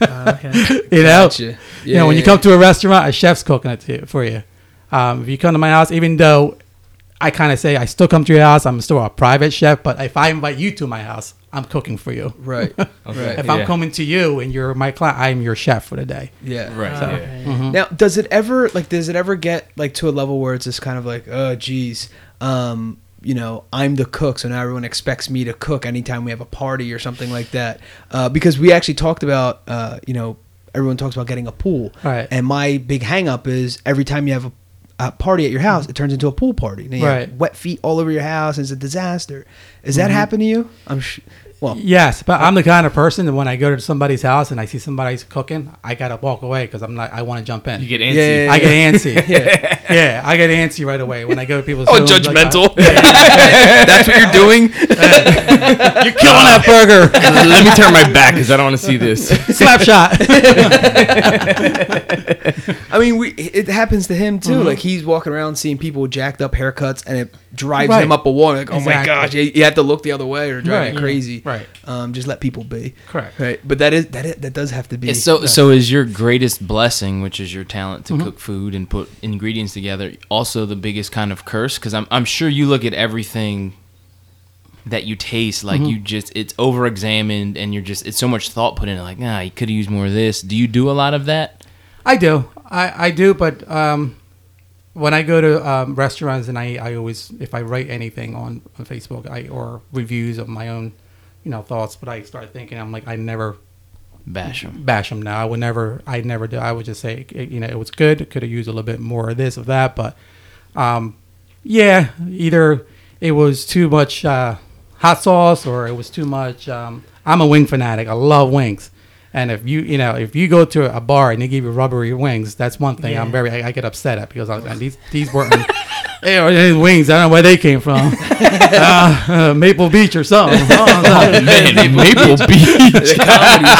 Uh, okay. you know, Gotcha. you know, when you Yeah. come to a restaurant, a chef's cooking it to you, for you. Um, if you come to my house, even though I kind of say I still come to your house, I'm still a private chef, but if I invite you to my house, I'm cooking for you. right, right, If I'm coming to you and you're my client, I'm your chef for the day. yeah, Right. Yeah. okay. Mm-hmm. Now, does it ever like does it ever get like to a level where it's just kind of like, oh, geez, um, you know, I'm the cook, so now everyone expects me to cook anytime we have a party or something like that? Uh, because we actually talked about, uh, you know, everyone talks about getting a pool, Right. And my big hang up is every time you have a, a party at your house, it turns into a pool party. And you Right. Mm-hmm. wet feet all over your house, and it's a disaster. Has that happened to you? I'm sh- well, Yes, but I'm the kind of person that when I go to somebody's house and I see somebody's cooking, I gotta walk away because I'm not. I want to jump in. You get Yeah, antsy. yeah, I get antsy. yeah. I get antsy right away when I go to people's. Oh, homes, like, judgmental. I- That's what you're doing. You're killing that burger. Let me turn my back because I don't want to see this. Slap shot. I mean, we it happens to him too. Mm-hmm. Like he's walking around seeing people with jacked up haircuts, and it drives Right. him up a wall. Like, oh my gosh, you, you have to look the other way or drive Right. crazy. Right. Um, just let people be. Correct. Right. But that is that is, that does have to be. Yeah, so so is your greatest blessing, which is your talent to cook food and put ingredients together, also the biggest kind of curse? Because I'm I'm sure you look at everything that you taste like you just it's over examined and you're just it's so much thought put in it. Like, nah, you could have used more of this. Do you do a lot of that? I do. I, I do, but um, when I go to um, restaurants and I, I always if I write anything on, on Facebook I or reviews of my own you know thoughts, but I start thinking I'm like I never Bash them. bash them now. I would never I never do. I would just say you know it was good. Could have used a little bit more of this of that, but um, yeah, either it was too much uh, hot sauce or it was too much. Um, I'm a wing fanatic. I love wings, And if you you know if you go to a bar and they give you rubbery wings, that's one thing I'm very I, I get upset at because I, these these weren't they are these wings. I don't know where they came from. uh, uh, Maple Beach or something. Oh, man, Maple Beach. The comedy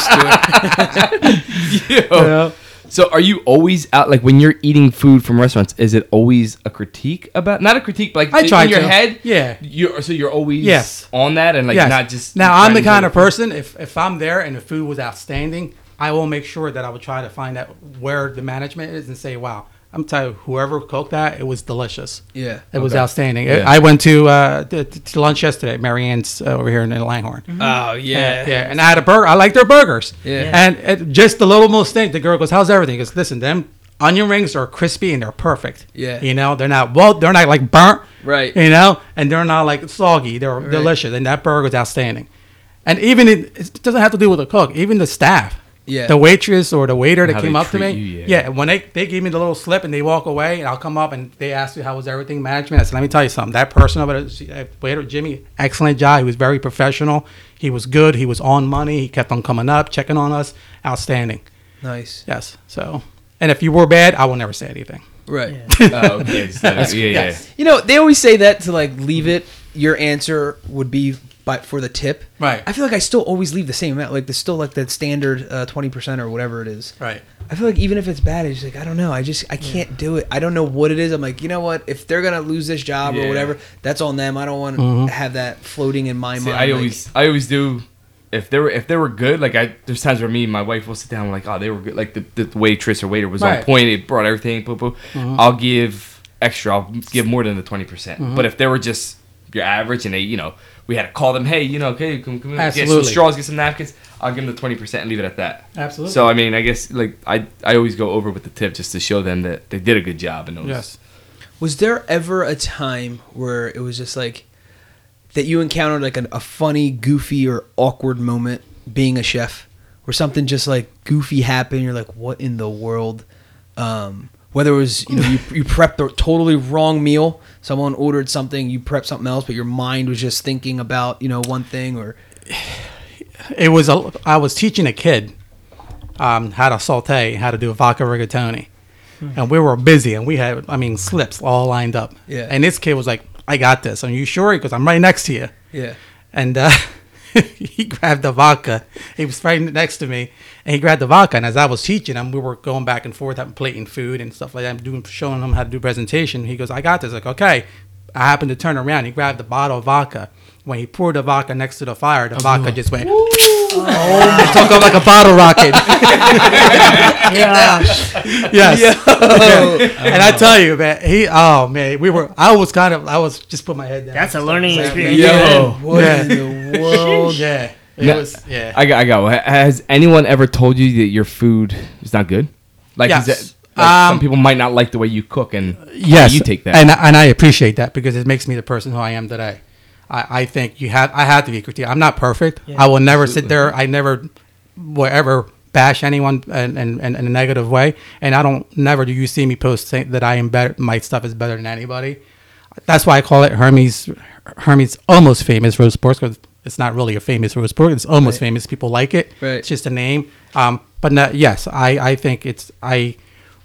store. Yo. So are you always out like when you're eating food from restaurants? Is it always a critique about not a critique, but like I try in your to. head? Yeah. You're so you're always Yes. on that and like Yes. not just now I'm the kind of person if if I'm there and the food was outstanding, I will make sure that I would try to find out where the management is and say, wow. I'm telling you, whoever cooked that, it was delicious. Yeah. It was outstanding. Yeah. I went to uh, to, to lunch yesterday at Marianne's uh, over here in Langhorne. Oh Yeah, yeah, and I had a burger. I like their burgers. Yeah. and it, just the little most thing. The girl goes, "How's everything?" He goes, "Listen, them onion rings are crispy and they're perfect. Yeah. you know, they're not well, they're not like burnt, Right. You know, and they're not like soggy. They're Right. delicious, and that burger is outstanding. And even it, it doesn't have to do with the cook. Even the staff, Yeah. the waitress or the waiter that How came up to me, you, yeah. yeah. When they they give me the little slip and they walk away, and I'll come up and they ask you how was everything management. I said, let me tell you something. That person over there, waiter Jimmy, excellent job. He was very professional. He was good. He was on money. He kept on coming up, checking on us. Outstanding. Nice. Yes. So, and if you were bad, I will never say anything. Right. Oh, okay. So, yeah, yeah. yes. You know, they always say that to like leave it. Your answer would be by for the tip. Right. I feel like I still always leave the same amount. Like there's still like that standard uh, twenty percent or whatever it is. Right. I feel like even if it's bad, it's like I don't know. I just I can't do it. I don't know what it is. I'm like, you know what? If they're gonna lose this job or whatever, that's on them. I don't want to Mm-hmm. have that floating in my See, mind. I like- always, I always do. If they were, if they were good, like I, there's times where me and my wife will sit down, and like, oh, they were good. Like the, the waitress or waiter was on point. It brought everything. Boo boo. I'll give extra. I'll give more than the twenty percent. But if they were just your average, and they, you know, we had to call them, hey, you know, okay, come, come get some straws, get some napkins. I'll give them the twenty percent and leave it at that. Absolutely. So I mean, I guess like I, I always go over with the tip just to show them that they did a good job. And those. Yes. Was there ever a time where it was just like that you encountered like an, a funny, goofy, or awkward moment being a chef, where something just like goofy happened? You're like, what in the world? Um, whether it was you know you, you prepped the totally wrong meal, someone ordered something, you prepped something else, but your mind was just thinking about you know one thing, or it was a, I was teaching a kid um, how to saute, how to do a vodka rigatoni, and we were busy and we had I mean slips all lined up. Yeah. And this kid was like, "I got this. Are you sure?" Because I'm right next to you. yeah, And uh, he grabbed the vodka. He was right next to me, and he grabbed the vodka. And as I was teaching him, we were going back and forth, having plating food and stuff like that, doing showing him how to do presentation. He goes, "I got this." Like, okay. I happened to turn around. He grabbed the bottle of vodka. When he poured the vodka next to the fire, the oh, vodka just went. Oh, it took off like a bottle rocket. Yeah. yes. Yeah. And I tell you, man, he. Oh man, we were. I was kind of. I was just put my head down. That's a learning Like, experience. Yo. what Yeah. in the world? Yeah. It Yeah. was. Yeah. I got, I got. one. Has anyone ever told you that your food is not good? Like, Yes. is that, like Um, some people might not like the way you cook, and how yes, you take that. and and I appreciate that because it makes me the person who I am today. I, I think you have I have to be critical. I'm not perfect. Yeah. I will never sit there. I never will ever bash anyone in, in, in, a negative way, and I don't never do you see me post that I am better. My stuff is better than anybody. That's why I call it Herm's. Herm's almost famous roast sports because it's not really a famous roast pork. It's almost Right. famous. People like it. Right. It's just a name. Um, but no, yes, I, I think it's I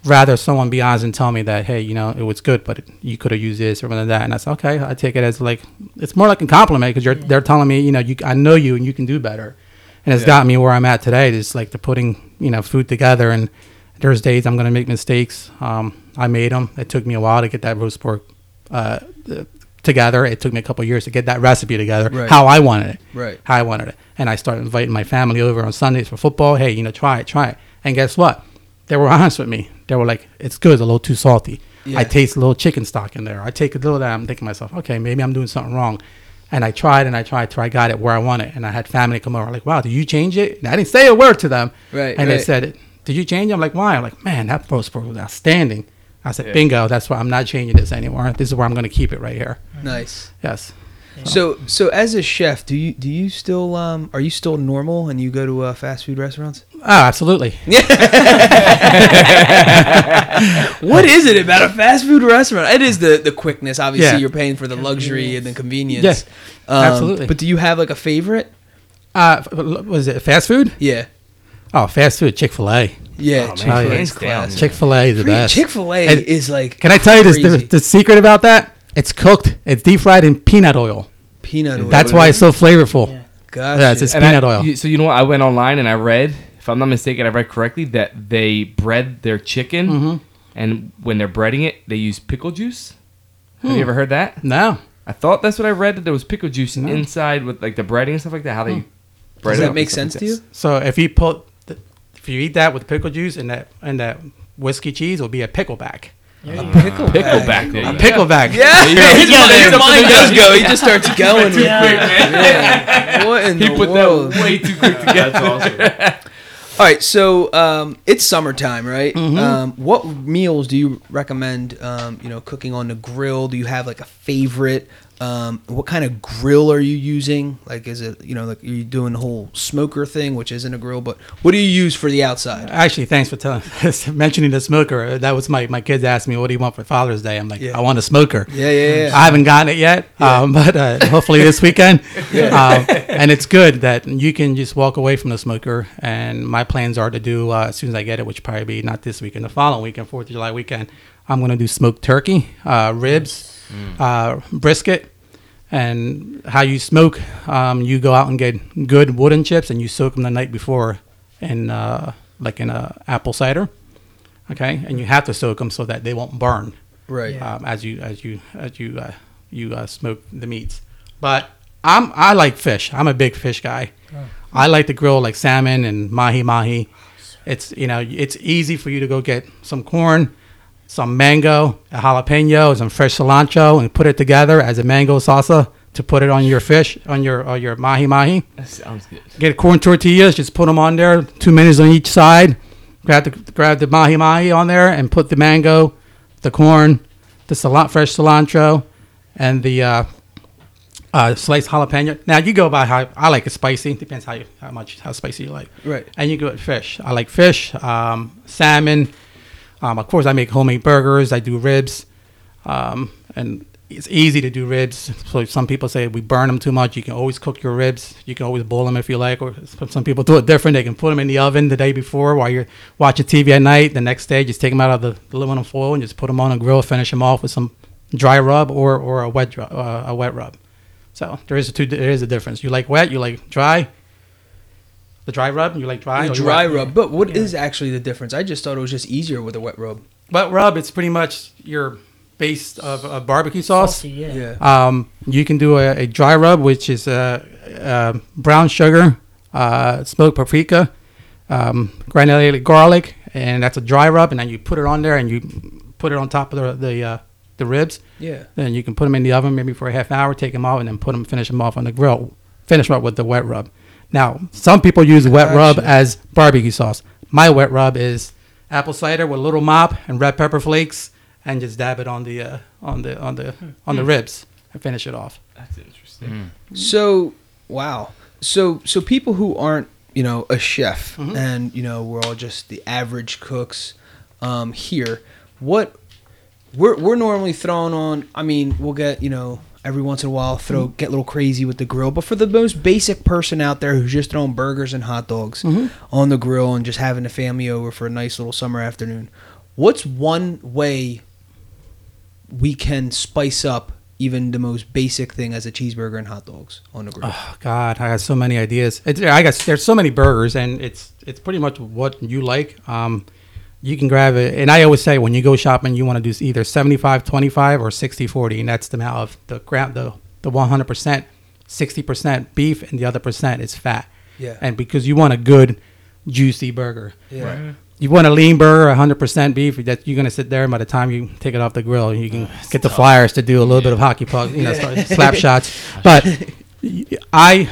rather someone be honest and tell me that hey, you know, it was good, but it, you could have used this or that, and I said okay. I take it as like it's more like a compliment because you're they're telling me you know you I know you and you can do better, and it's Yeah. got me where I'm at today. It's like the putting you know food together, and there's days I'm gonna make mistakes. Um, I made them. It took me a while to get that roast pork uh, uh, together. It took me a couple years to get that recipe together, Right. how I wanted it Right. how I wanted it. And I started inviting my family over on Sundays for football. Hey, you know, try it, try it. And guess what? They were honest with me. They were like, it's good, it's a little too salty. Yeah. I taste a little chicken stock in there. I take a little of that. I'm thinking to myself, okay, maybe I'm doing something wrong. And I tried and I tried till I got it where I want it. And I had family come over, like, wow, did you change it? And I didn't say a word to them. Right, And they said, did you change it? I'm like, why? I'm like, man, that pork was outstanding. I said, Yeah. bingo, that's why I'm not changing this anymore. This is where I'm going to keep it right here. Nice. Yes. So, so as a chef, do you do you still um are you still normal and you go to uh, fast food restaurants? Oh, absolutely. What is it about a fast food restaurant? It is the the quickness. Obviously, Yeah. you're paying for the luxury and the convenience. Yeah, Um, absolutely. But do you have like a favorite? Uh, was it fast food? Yeah. Oh, fast food, Chick Fil A. Yeah, man, Chick Fil A is Chick Fil A is the best. Chick Fil A is like. Can I tell you this, the, the secret about that? It's cooked. It's deep fried in peanut oil. peanut oil? That's why it's so flavorful. Yeah. Gotcha. Yeah, it's just And I- peanut oil. so you know what? I went online and I read, if I'm not mistaken, I read correctly that they bread their chicken, Mm-hmm. and when they're breading it, they use pickle juice. Have Hmm. you ever heard that? No. I thought that's what I read that there was pickle juice No. inside with like the breading and stuff like that. How they bread Does it that make sense like to you? So if you put, the, if you eat that with pickle juice and that and that whiskey cheese, it'll be a pickleback. Pickleback. Pickleback. There A you go. pickleback. Yeah, his, Yeah, mind, his yeah. mind does go. He just starts going. with Yeah. it. Yeah. What in He the put world? that way too quick together. That's awesome. All right, so um, it's summertime, right? Mm-hmm. Um, what meals do you recommend? Um, you know, cooking on the grill. Do you have like a favorite? Um, what kind of grill are you using? Like, is it you know, like are you doing the whole smoker thing, which isn't a grill, but what do you use for the outside? Actually, thanks for telling, mentioning the smoker. That was my my kids asked me, "What do you want for Father's Day?" I'm like, Yeah. "I want a smoker." Yeah, yeah, yeah. I haven't gotten it yet, um, but uh, hopefully this weekend. um, and it's good that you can just walk away from the smoker. And my plans are to do uh, as soon as I get it, which probably be not this weekend, the following weekend, Fourth of July weekend. I'm going to do smoked turkey, uh, ribs, uh, brisket, and how you smoke. Um, you go out and get good wooden chips, and you soak them the night before in uh, like in a apple cider. Okay, and you have to soak them so that they won't burn right. um, as you as you as you uh, you uh, smoke the meats. But I'm I like fish. I'm a big fish guy. I like to grill like salmon and mahi mahi. It's you know it's easy for you to go get some corn, some mango, a jalapeno, some fresh cilantro, and put it together as a mango salsa to put it on your fish on your on your mahi mahi. That sounds good. Get corn tortillas, just put them on there, two minutes on each side. Grab the grab the mahi mahi on there and put the mango, the corn, the cilantro, fresh cilantro, and the uh, uh, sliced jalapeno. Now you go by how I like it spicy. Depends how you, how much how spicy you like. Right. And you go with fish. I like fish, um, salmon. Um, of course, I make homemade burgers. I do ribs, um, and it's easy to do ribs. So some people say we burn them too much. You can always cook your ribs. You can always boil them if you like. Or some people do it different. They can put them in the oven the day before while you're watching TV at night. The next day, just take them out of the, the aluminum foil and just put them on a grill. Finish them off with some dry rub or, or a wet uh, a wet rub. So there is a two. There is a difference. You like wet. You like dry. The dry rub. You like dry. The you dry rub. But what is actually the difference? I just thought it was just easier with a wet rub. Wet rub. It's pretty much your base of, of barbecue sauce. Salty, yeah. Yeah. Um, you can do a, a dry rub, which is uh, uh, brown sugar, uh, smoked paprika, um, granulated garlic, and that's a dry rub. And then you put it on there, and you put it on top of the the, uh, the ribs. Yeah. Then you can put them in the oven maybe for a half hour, take them out, and then put them, finish them off on the grill. Finish them up with the wet rub. Now, some people use wet rub Gotcha. as barbecue sauce. My wet rub is apple cider with a little mop and red pepper flakes, and just dab it on the uh, on the on the on the ribs and finish it off. That's interesting. So wow. So so people who aren't you know a chef Mm-hmm. and you know we're all just the average cooks um, here. What we're we're normally thrown on. I mean, we'll get you know every once in a while throw Mm-hmm. get a little crazy with the grill. But for the most basic person out there who's just throwing burgers and hot dogs Mm-hmm. on the grill and just having the family over for a nice little summer afternoon, what's one way we can spice up even the most basic thing as a cheeseburger and hot dogs on the grill? Oh God, I got so many ideas. It's, I got there's so many burgers, and it's it's pretty much what you like. Um, you can grab it, and I always say when you go shopping, you want to do either 75 25 or 60 40, and that's the amount of the gram the the 100 percent, 60 percent beef, and the other percent is fat. Yeah. And because you want a good, juicy burger. Yeah. You want a lean burger, 100% beef. That you're gonna sit there, and by the time you take it off the grill, you can get the flyers to do a little bit of hockey puck, you know, start- slap shots. But I,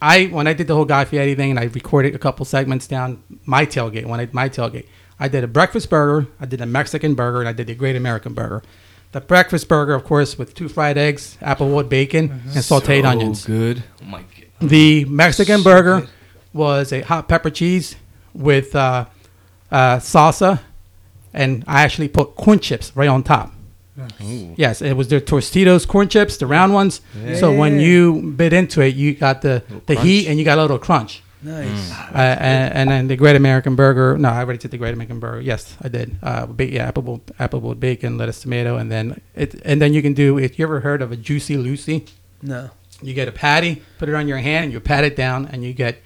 I when I did the whole Guy Fieri thing, and I recorded a couple segments down my tailgate. When I my tailgate, I did a breakfast burger, I did a Mexican burger, and I did the Great American Burger. The breakfast burger, of course, with two fried eggs, applewood bacon, and sautéed so onions. good. Oh my god. The Mexican So burger good. was a hot pepper cheese with uh, uh, salsa, and I actually put corn chips right on top. Yes, it was the Tostitos corn chips, the round ones. So when you bit into it, you got the, the heat and you got a little crunch. Nice. Uh, and, and then the Great American Burger. No, I already did the Great American Burger. Yes, I did. Uh, ba- yeah, apple apple bacon, lettuce, tomato, and then it. And then you can do. If you ever heard of a Juicy Lucy, No. you get a patty, put it on your hand, and you pat it down, and you get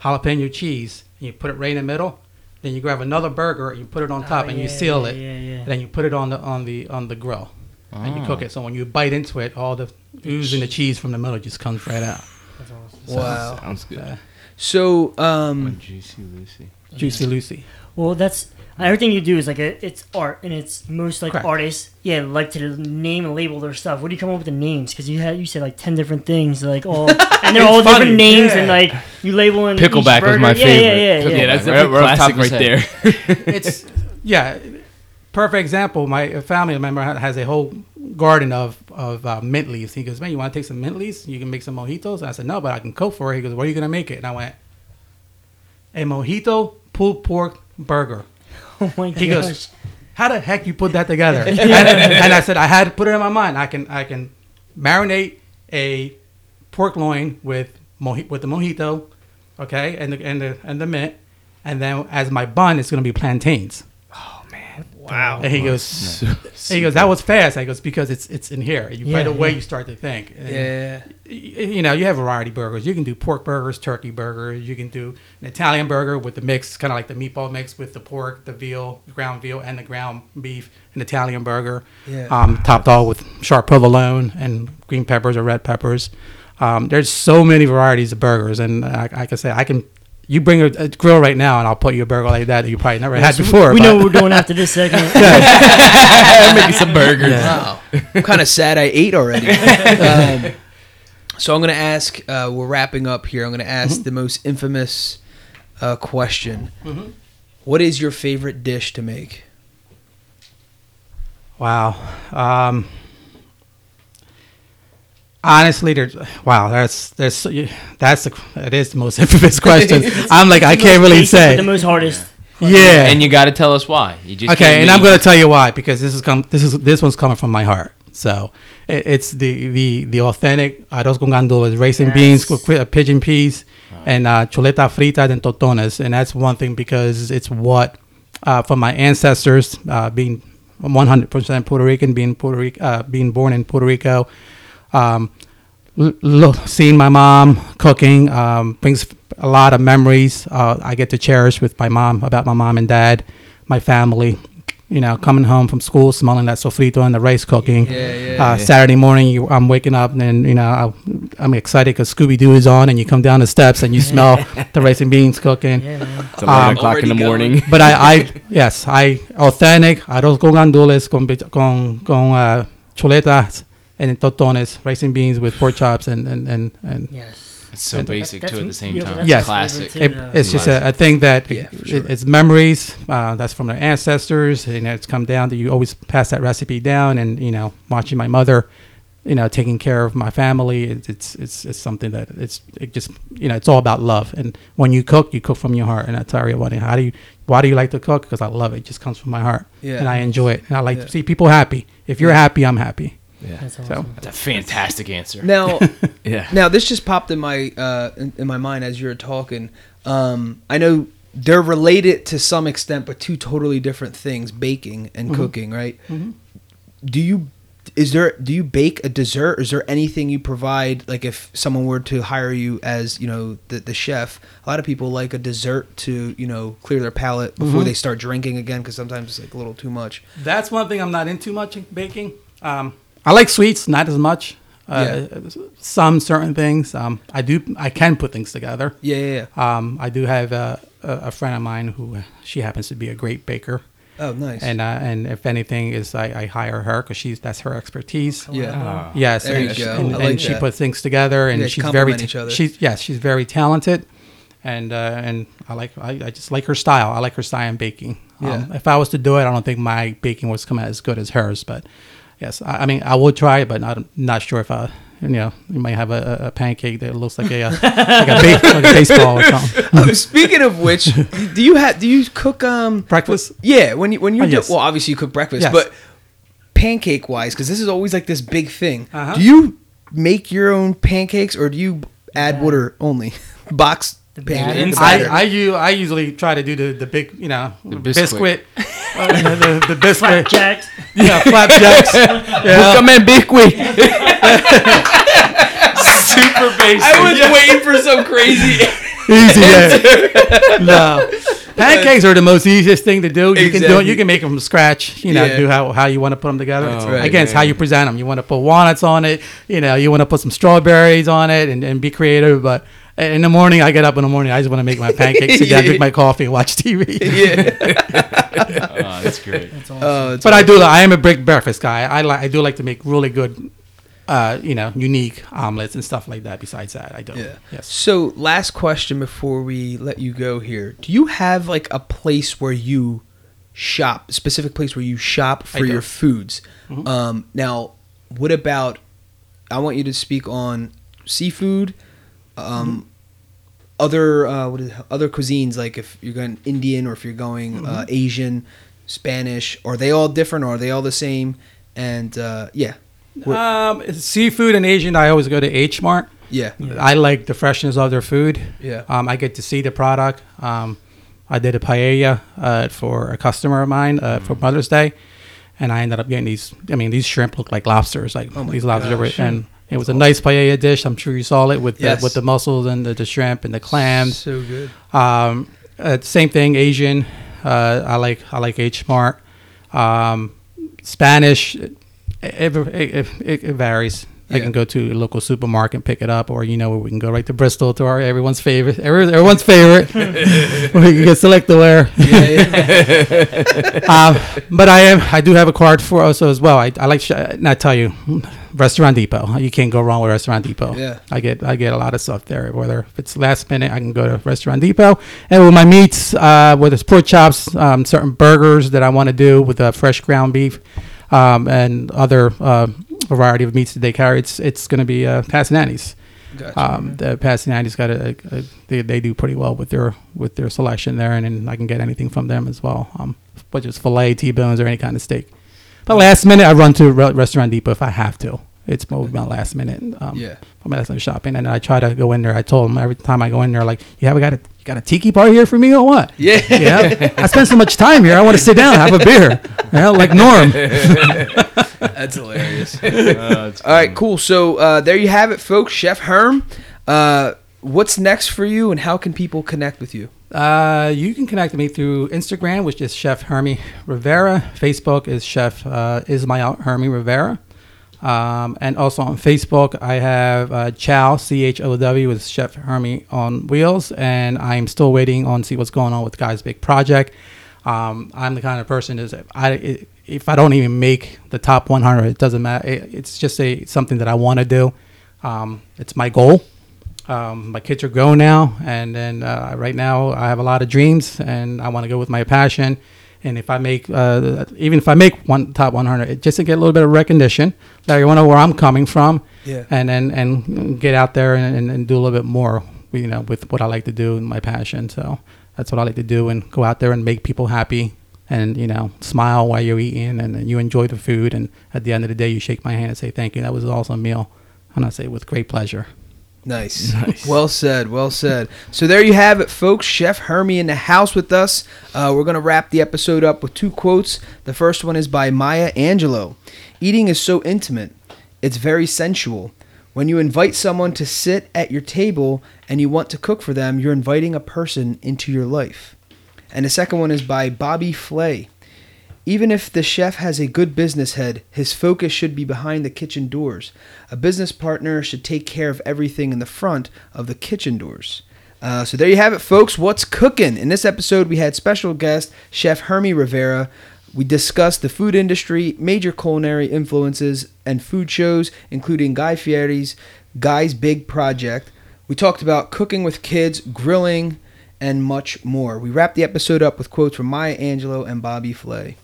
jalapeno cheese, and you put it right in the middle. Then you grab another burger, and you put it on top, Oh, and you seal yeah, it. Yeah, yeah. And then you put it on the on the on the grill, and you cook it. So when you bite into it, all the ooze and the cheese from the middle just comes right out. That's awesome. Wow. Sounds good. Uh, So, um, Juicy Lucy. Juicy Lucy. Well, that's everything you do is like a, it's art, and it's most like Correct. artists, yeah, like to name and label their stuff. What do you come up with the names? Because you had you said like ten different things, like all, and they're all funny, different names, and like you label in Pickleback each was my yeah, favorite. Yeah, yeah, yeah. Yeah, that's Right- right the classic right there. it's yeah perfect example my family member has a whole garden of of uh, mint leaves. He goes man you want to take some mint leaves? You can make some mojitos. And i said no but i can cook for it. He goes what are you going to make it? And i went a mojito pulled pork burger. Oh my He gosh. goes, how the heck you put that together? And, and i said i had to put it in my mind. I can i can marinate a pork loin with moji- with the mojito okay and the and the and the mint and then as my bun it's going to be plantains wow. and he goes, he goes, that was fast. I goes because it's it's in here. You right Yeah, away yeah. you start to think. And, Yeah. You know, you have variety burgers. You can do pork burgers, turkey burgers. You can do an Italian burger with the mix, kind of like the meatball mix with the pork, the veal, ground veal, and the ground beef. An Italian burger, Yeah. um, topped all with sharp provolone and green peppers or red peppers. Um, there's so many varieties of burgers, and I, I can say I can. You bring a, a grill right now, and I'll put you a burger like that that you probably never had before. we but- know what we're doing after this segment. Making some burgers. Wow. I'm kind of sad I ate already. um, so I'm going to ask, uh, we're wrapping up here. I'm going to ask the most infamous uh, question What is your favorite dish to make? Wow. Um, honestly, there's wow. That's there's so- you- that's the it is the most infamous question. I'm like I can't really Basic, say. the most hardest. Yeah. And you got to tell us why. You just okay, can't and I'm gonna tell you why because this is come this is this one's coming from my heart. So it, it's the the the authentic arroz con gandules, raisin Yes. beans, with uh, pigeon peas, and uh, chuleta frita and tostones, and that's one thing because it's what uh, from my ancestors uh, being 100% Puerto Rican, being Puerto Rico, uh, being born in Puerto Rico. Um, l- look, seeing my mom cooking um, brings a lot of memories. Uh, I get to cherish with my mom about my mom and dad, my family. You know, coming home from school, smelling that sofrito and the rice cooking. Yeah, yeah, uh, yeah. Saturday morning, you, I'm waking up and you know I, I'm excited because Scooby Doo is on, and you come down the steps and you smell the rice and beans cooking. Yeah, man. It's 11 Um, o'clock in the Already morning. But I, I, yes, I authentic arroz con gandules con bit- con con uh, chuletas and tostones, rice and beans with pork chops and and and, and Yes. It's so and- basic That's- too at the same yeah, time. Yes. Classic. it, it's just a, a thing that Yeah, for it- sure. it's memories. Uh, that's from their ancestors, and it's come down that you always pass that recipe down, and you know, watching my mother, you know, taking care of my family. It, it's it's it's something that it's it just you know it's all about love. And when you cook, you cook from your heart. And I tell everybody, how do you why do you like to cook? Because I love it. It just comes from my heart, Yeah. and I enjoy it. And I like Yeah. to see people happy. If you're happy, I'm happy. That's So. That's a fantastic answer. Now, Yeah. now this just popped in my uh, in, in my mind as you were talking. Um, I know they're related to some extent, but two totally different things: baking and cooking. Right? Do you is there do you bake a dessert? Is there anything you provide? Like if someone were to hire you as you know the the chef, a lot of people like a dessert to you know clear their palate before they start drinking again because sometimes it's like a little too much. That's one thing I'm not into much in baking. Um, I like sweets, not as much. Uh, Some certain things. Um, I do. I can put things together. Yeah, yeah. yeah. Um, I do have a, a, a friend of mine who uh, she happens to be a great baker, Oh, nice. and uh, and if anything is I, I hire her because she's that's her expertise. yeah. Yes, There and, you go. and, like and she that. puts things together, and guys she's complement very each other. she's yes, she's very talented, and uh, and I like I, I just like her style. I like her style in baking. Um, Yeah. if I was to do it, I don't think my baking was come out as good as hers, but yes, I, I mean I will try it, but not not sure if I. You know, you might have a, a- a pancake that looks like a uh, like, a ba- like a baseball or something. Oh, speaking of which, do you have do you cook um Breakfast? Yeah, when you when you Oh, do yes. well, obviously you cook breakfast, Yes. but pancake wise, because this is always like this big thing. Uh-huh. Do you make your own pancakes or do you add water only? Box The Big batter. inside. I, I, u- I usually try to do the, the big, you know, biscuit. biscuit. Uh, the, the biscuit. Flapjacks. Yeah, flapjacks. yeah. Come in, big week. Super basic. I was waiting for some crazy. Easy. Yeah. no. Pancakes are the most easiest thing to do. You can do it. You can make them from scratch. You know, Yeah. do how, how you want to put them together. It's- right, Again, it's how you present them. You want to put walnuts on it. You know, you want to put some strawberries on it and, and be creative. But in the morning, I get up in the morning. I just want to make my pancakes, sit down, Yeah. drink my coffee, and watch TV. yeah. Oh, that's great. That's awesome. Oh, it's But I do. I am a big breakfast guy. I like. I do like to make really good, uh, you know, unique omelets and stuff like that. Besides that, I do. Yeah. Yes. So, last question before we let you go here. Do you have like a place where you shop, specific place where you shop for your foods? Mhm. Um, now, what about? I want you to speak on seafood, um, other uh, what is other cuisines like if you're going Indian or if you're going uh, Asian, Spanish. Are they all different or are they all the same? And uh, yeah, Um, seafood and Asian. I always go to H Mart. yeah, I like the freshness of their food. yeah. Um, I get to see the product. Um, I did a paella uh, for a customer of mine uh, Mm. for Mother's Day, and I ended up getting these. I mean, these shrimp look like lobsters. Like Oh these lobsters, are, gosh. and it was a nice paella dish. I'm sure you saw it with Yes. the, with the mussels and the, the shrimp and the clams. So good. Um, uh, same thing, Asian. Uh, I like I like H Mart. Um, Spanish, it, it, it, it, it varies. I Yeah. can go to a local supermarket and pick it up, or you know, we can go right to Bristol to our everyone's favorite, everyone's favorite. we can get Selectaware. Yeah, yeah. um, but I am I do have a card for also as well. I, I like sh- not tell you, Restaurant Depot. You can't go wrong with Restaurant Depot. Yeah. I get I get a lot of stuff there. Whether if it's last minute, I can go to Restaurant Depot. And with my meats, uh, whether it's pork chops, um, certain burgers that I want to do with uh, fresh ground beef, um, and other uh, variety of meats that they carry, it's it's going to be uh, Passanani's. Gotcha. Um, the Passanani's got a, a, a they, they do pretty well with their with their selection there, and, then I can get anything from them as well. Um, whether it's fillet, T-bones, or any kind of steak. But last minute, I run to Re- Restaurant Depot if I have to. It's more my last minute. Um, Yeah. for my last minute shopping, and then I try to go in there. I told them every time I go in there, like, you haven't got a you got a tiki bar here for me or what? Yeah. Yeah, I spend so much time here. I want to sit down, have a beer. Yeah, like Norm. That's hilarious. All right, cool. So uh, there you have it, folks. Chef Herm. Uh, what's next for you, and how can people connect with you? Uh, you can connect with me through Instagram, which is Chef Hermie Rivera. Facebook is Chef uh, Ismael Hermie Rivera. Um, and also on Facebook, I have uh, Chow, C H O W, with Chef Hermie on Wheels. And I'm still waiting on see what's going on with Guy's Big Project. Um, I'm the kind of person is I if I don't even make the top 100, it doesn't matter. It, it's just a something that I want to do. Um, it's my goal. Um, my kids are grown now, and then uh, right now I have a lot of dreams, and I want to go with my passion. And if I make, uh, even if I make one top 100, it- just to get a little bit of recognition, let everyone know where I'm coming from, Yeah. and then and get out there and, and, and do a little bit more, you know, with what I like to do and my passion. So that's what I like to do, and go out there and make people happy, and you know, smile while you're eating, and, and you enjoy the food, and at the end of the day, you shake my hand and say thank you. That was an awesome meal, and I say with great pleasure. Nice. Well said. Well said. So there you have it, folks. Chef Hermie in the house with us. Uh, we're going to wrap the episode up with two quotes. The first one is by Maya Angelou Eating is so intimate, it's very sensual. When you invite someone to sit at your table and you want to cook for them, you're inviting a person into your life. And the second one is by Bobby Flay. Even if the chef has a good business head, his focus should be behind the kitchen doors. A business partner should take care of everything in the front of the kitchen doors. Uh, so there you have it, folks. What's cooking? In this episode, we had special guest Chef Hermie Rivera. We discussed the food industry, major culinary influences, and food shows, including Guy Fieri's Guy's Big Project. We talked about cooking with kids, grilling, and much more. We wrapped the episode up with quotes from Maya Angelou and Bobby Flay.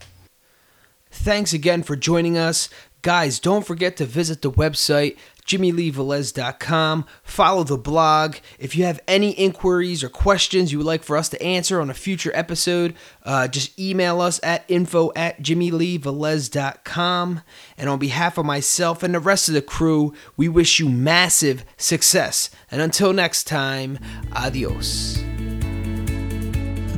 Thanks again for joining us. Guys, don't forget to visit the website jimmyleevelez.com. Follow the blog. If you have any inquiries or questions you would like for us to answer on a future episode, uh, just email us at info at jimmyleevelez.com. And on behalf of myself and the rest of the crew, we wish you massive success. And until next time, adios.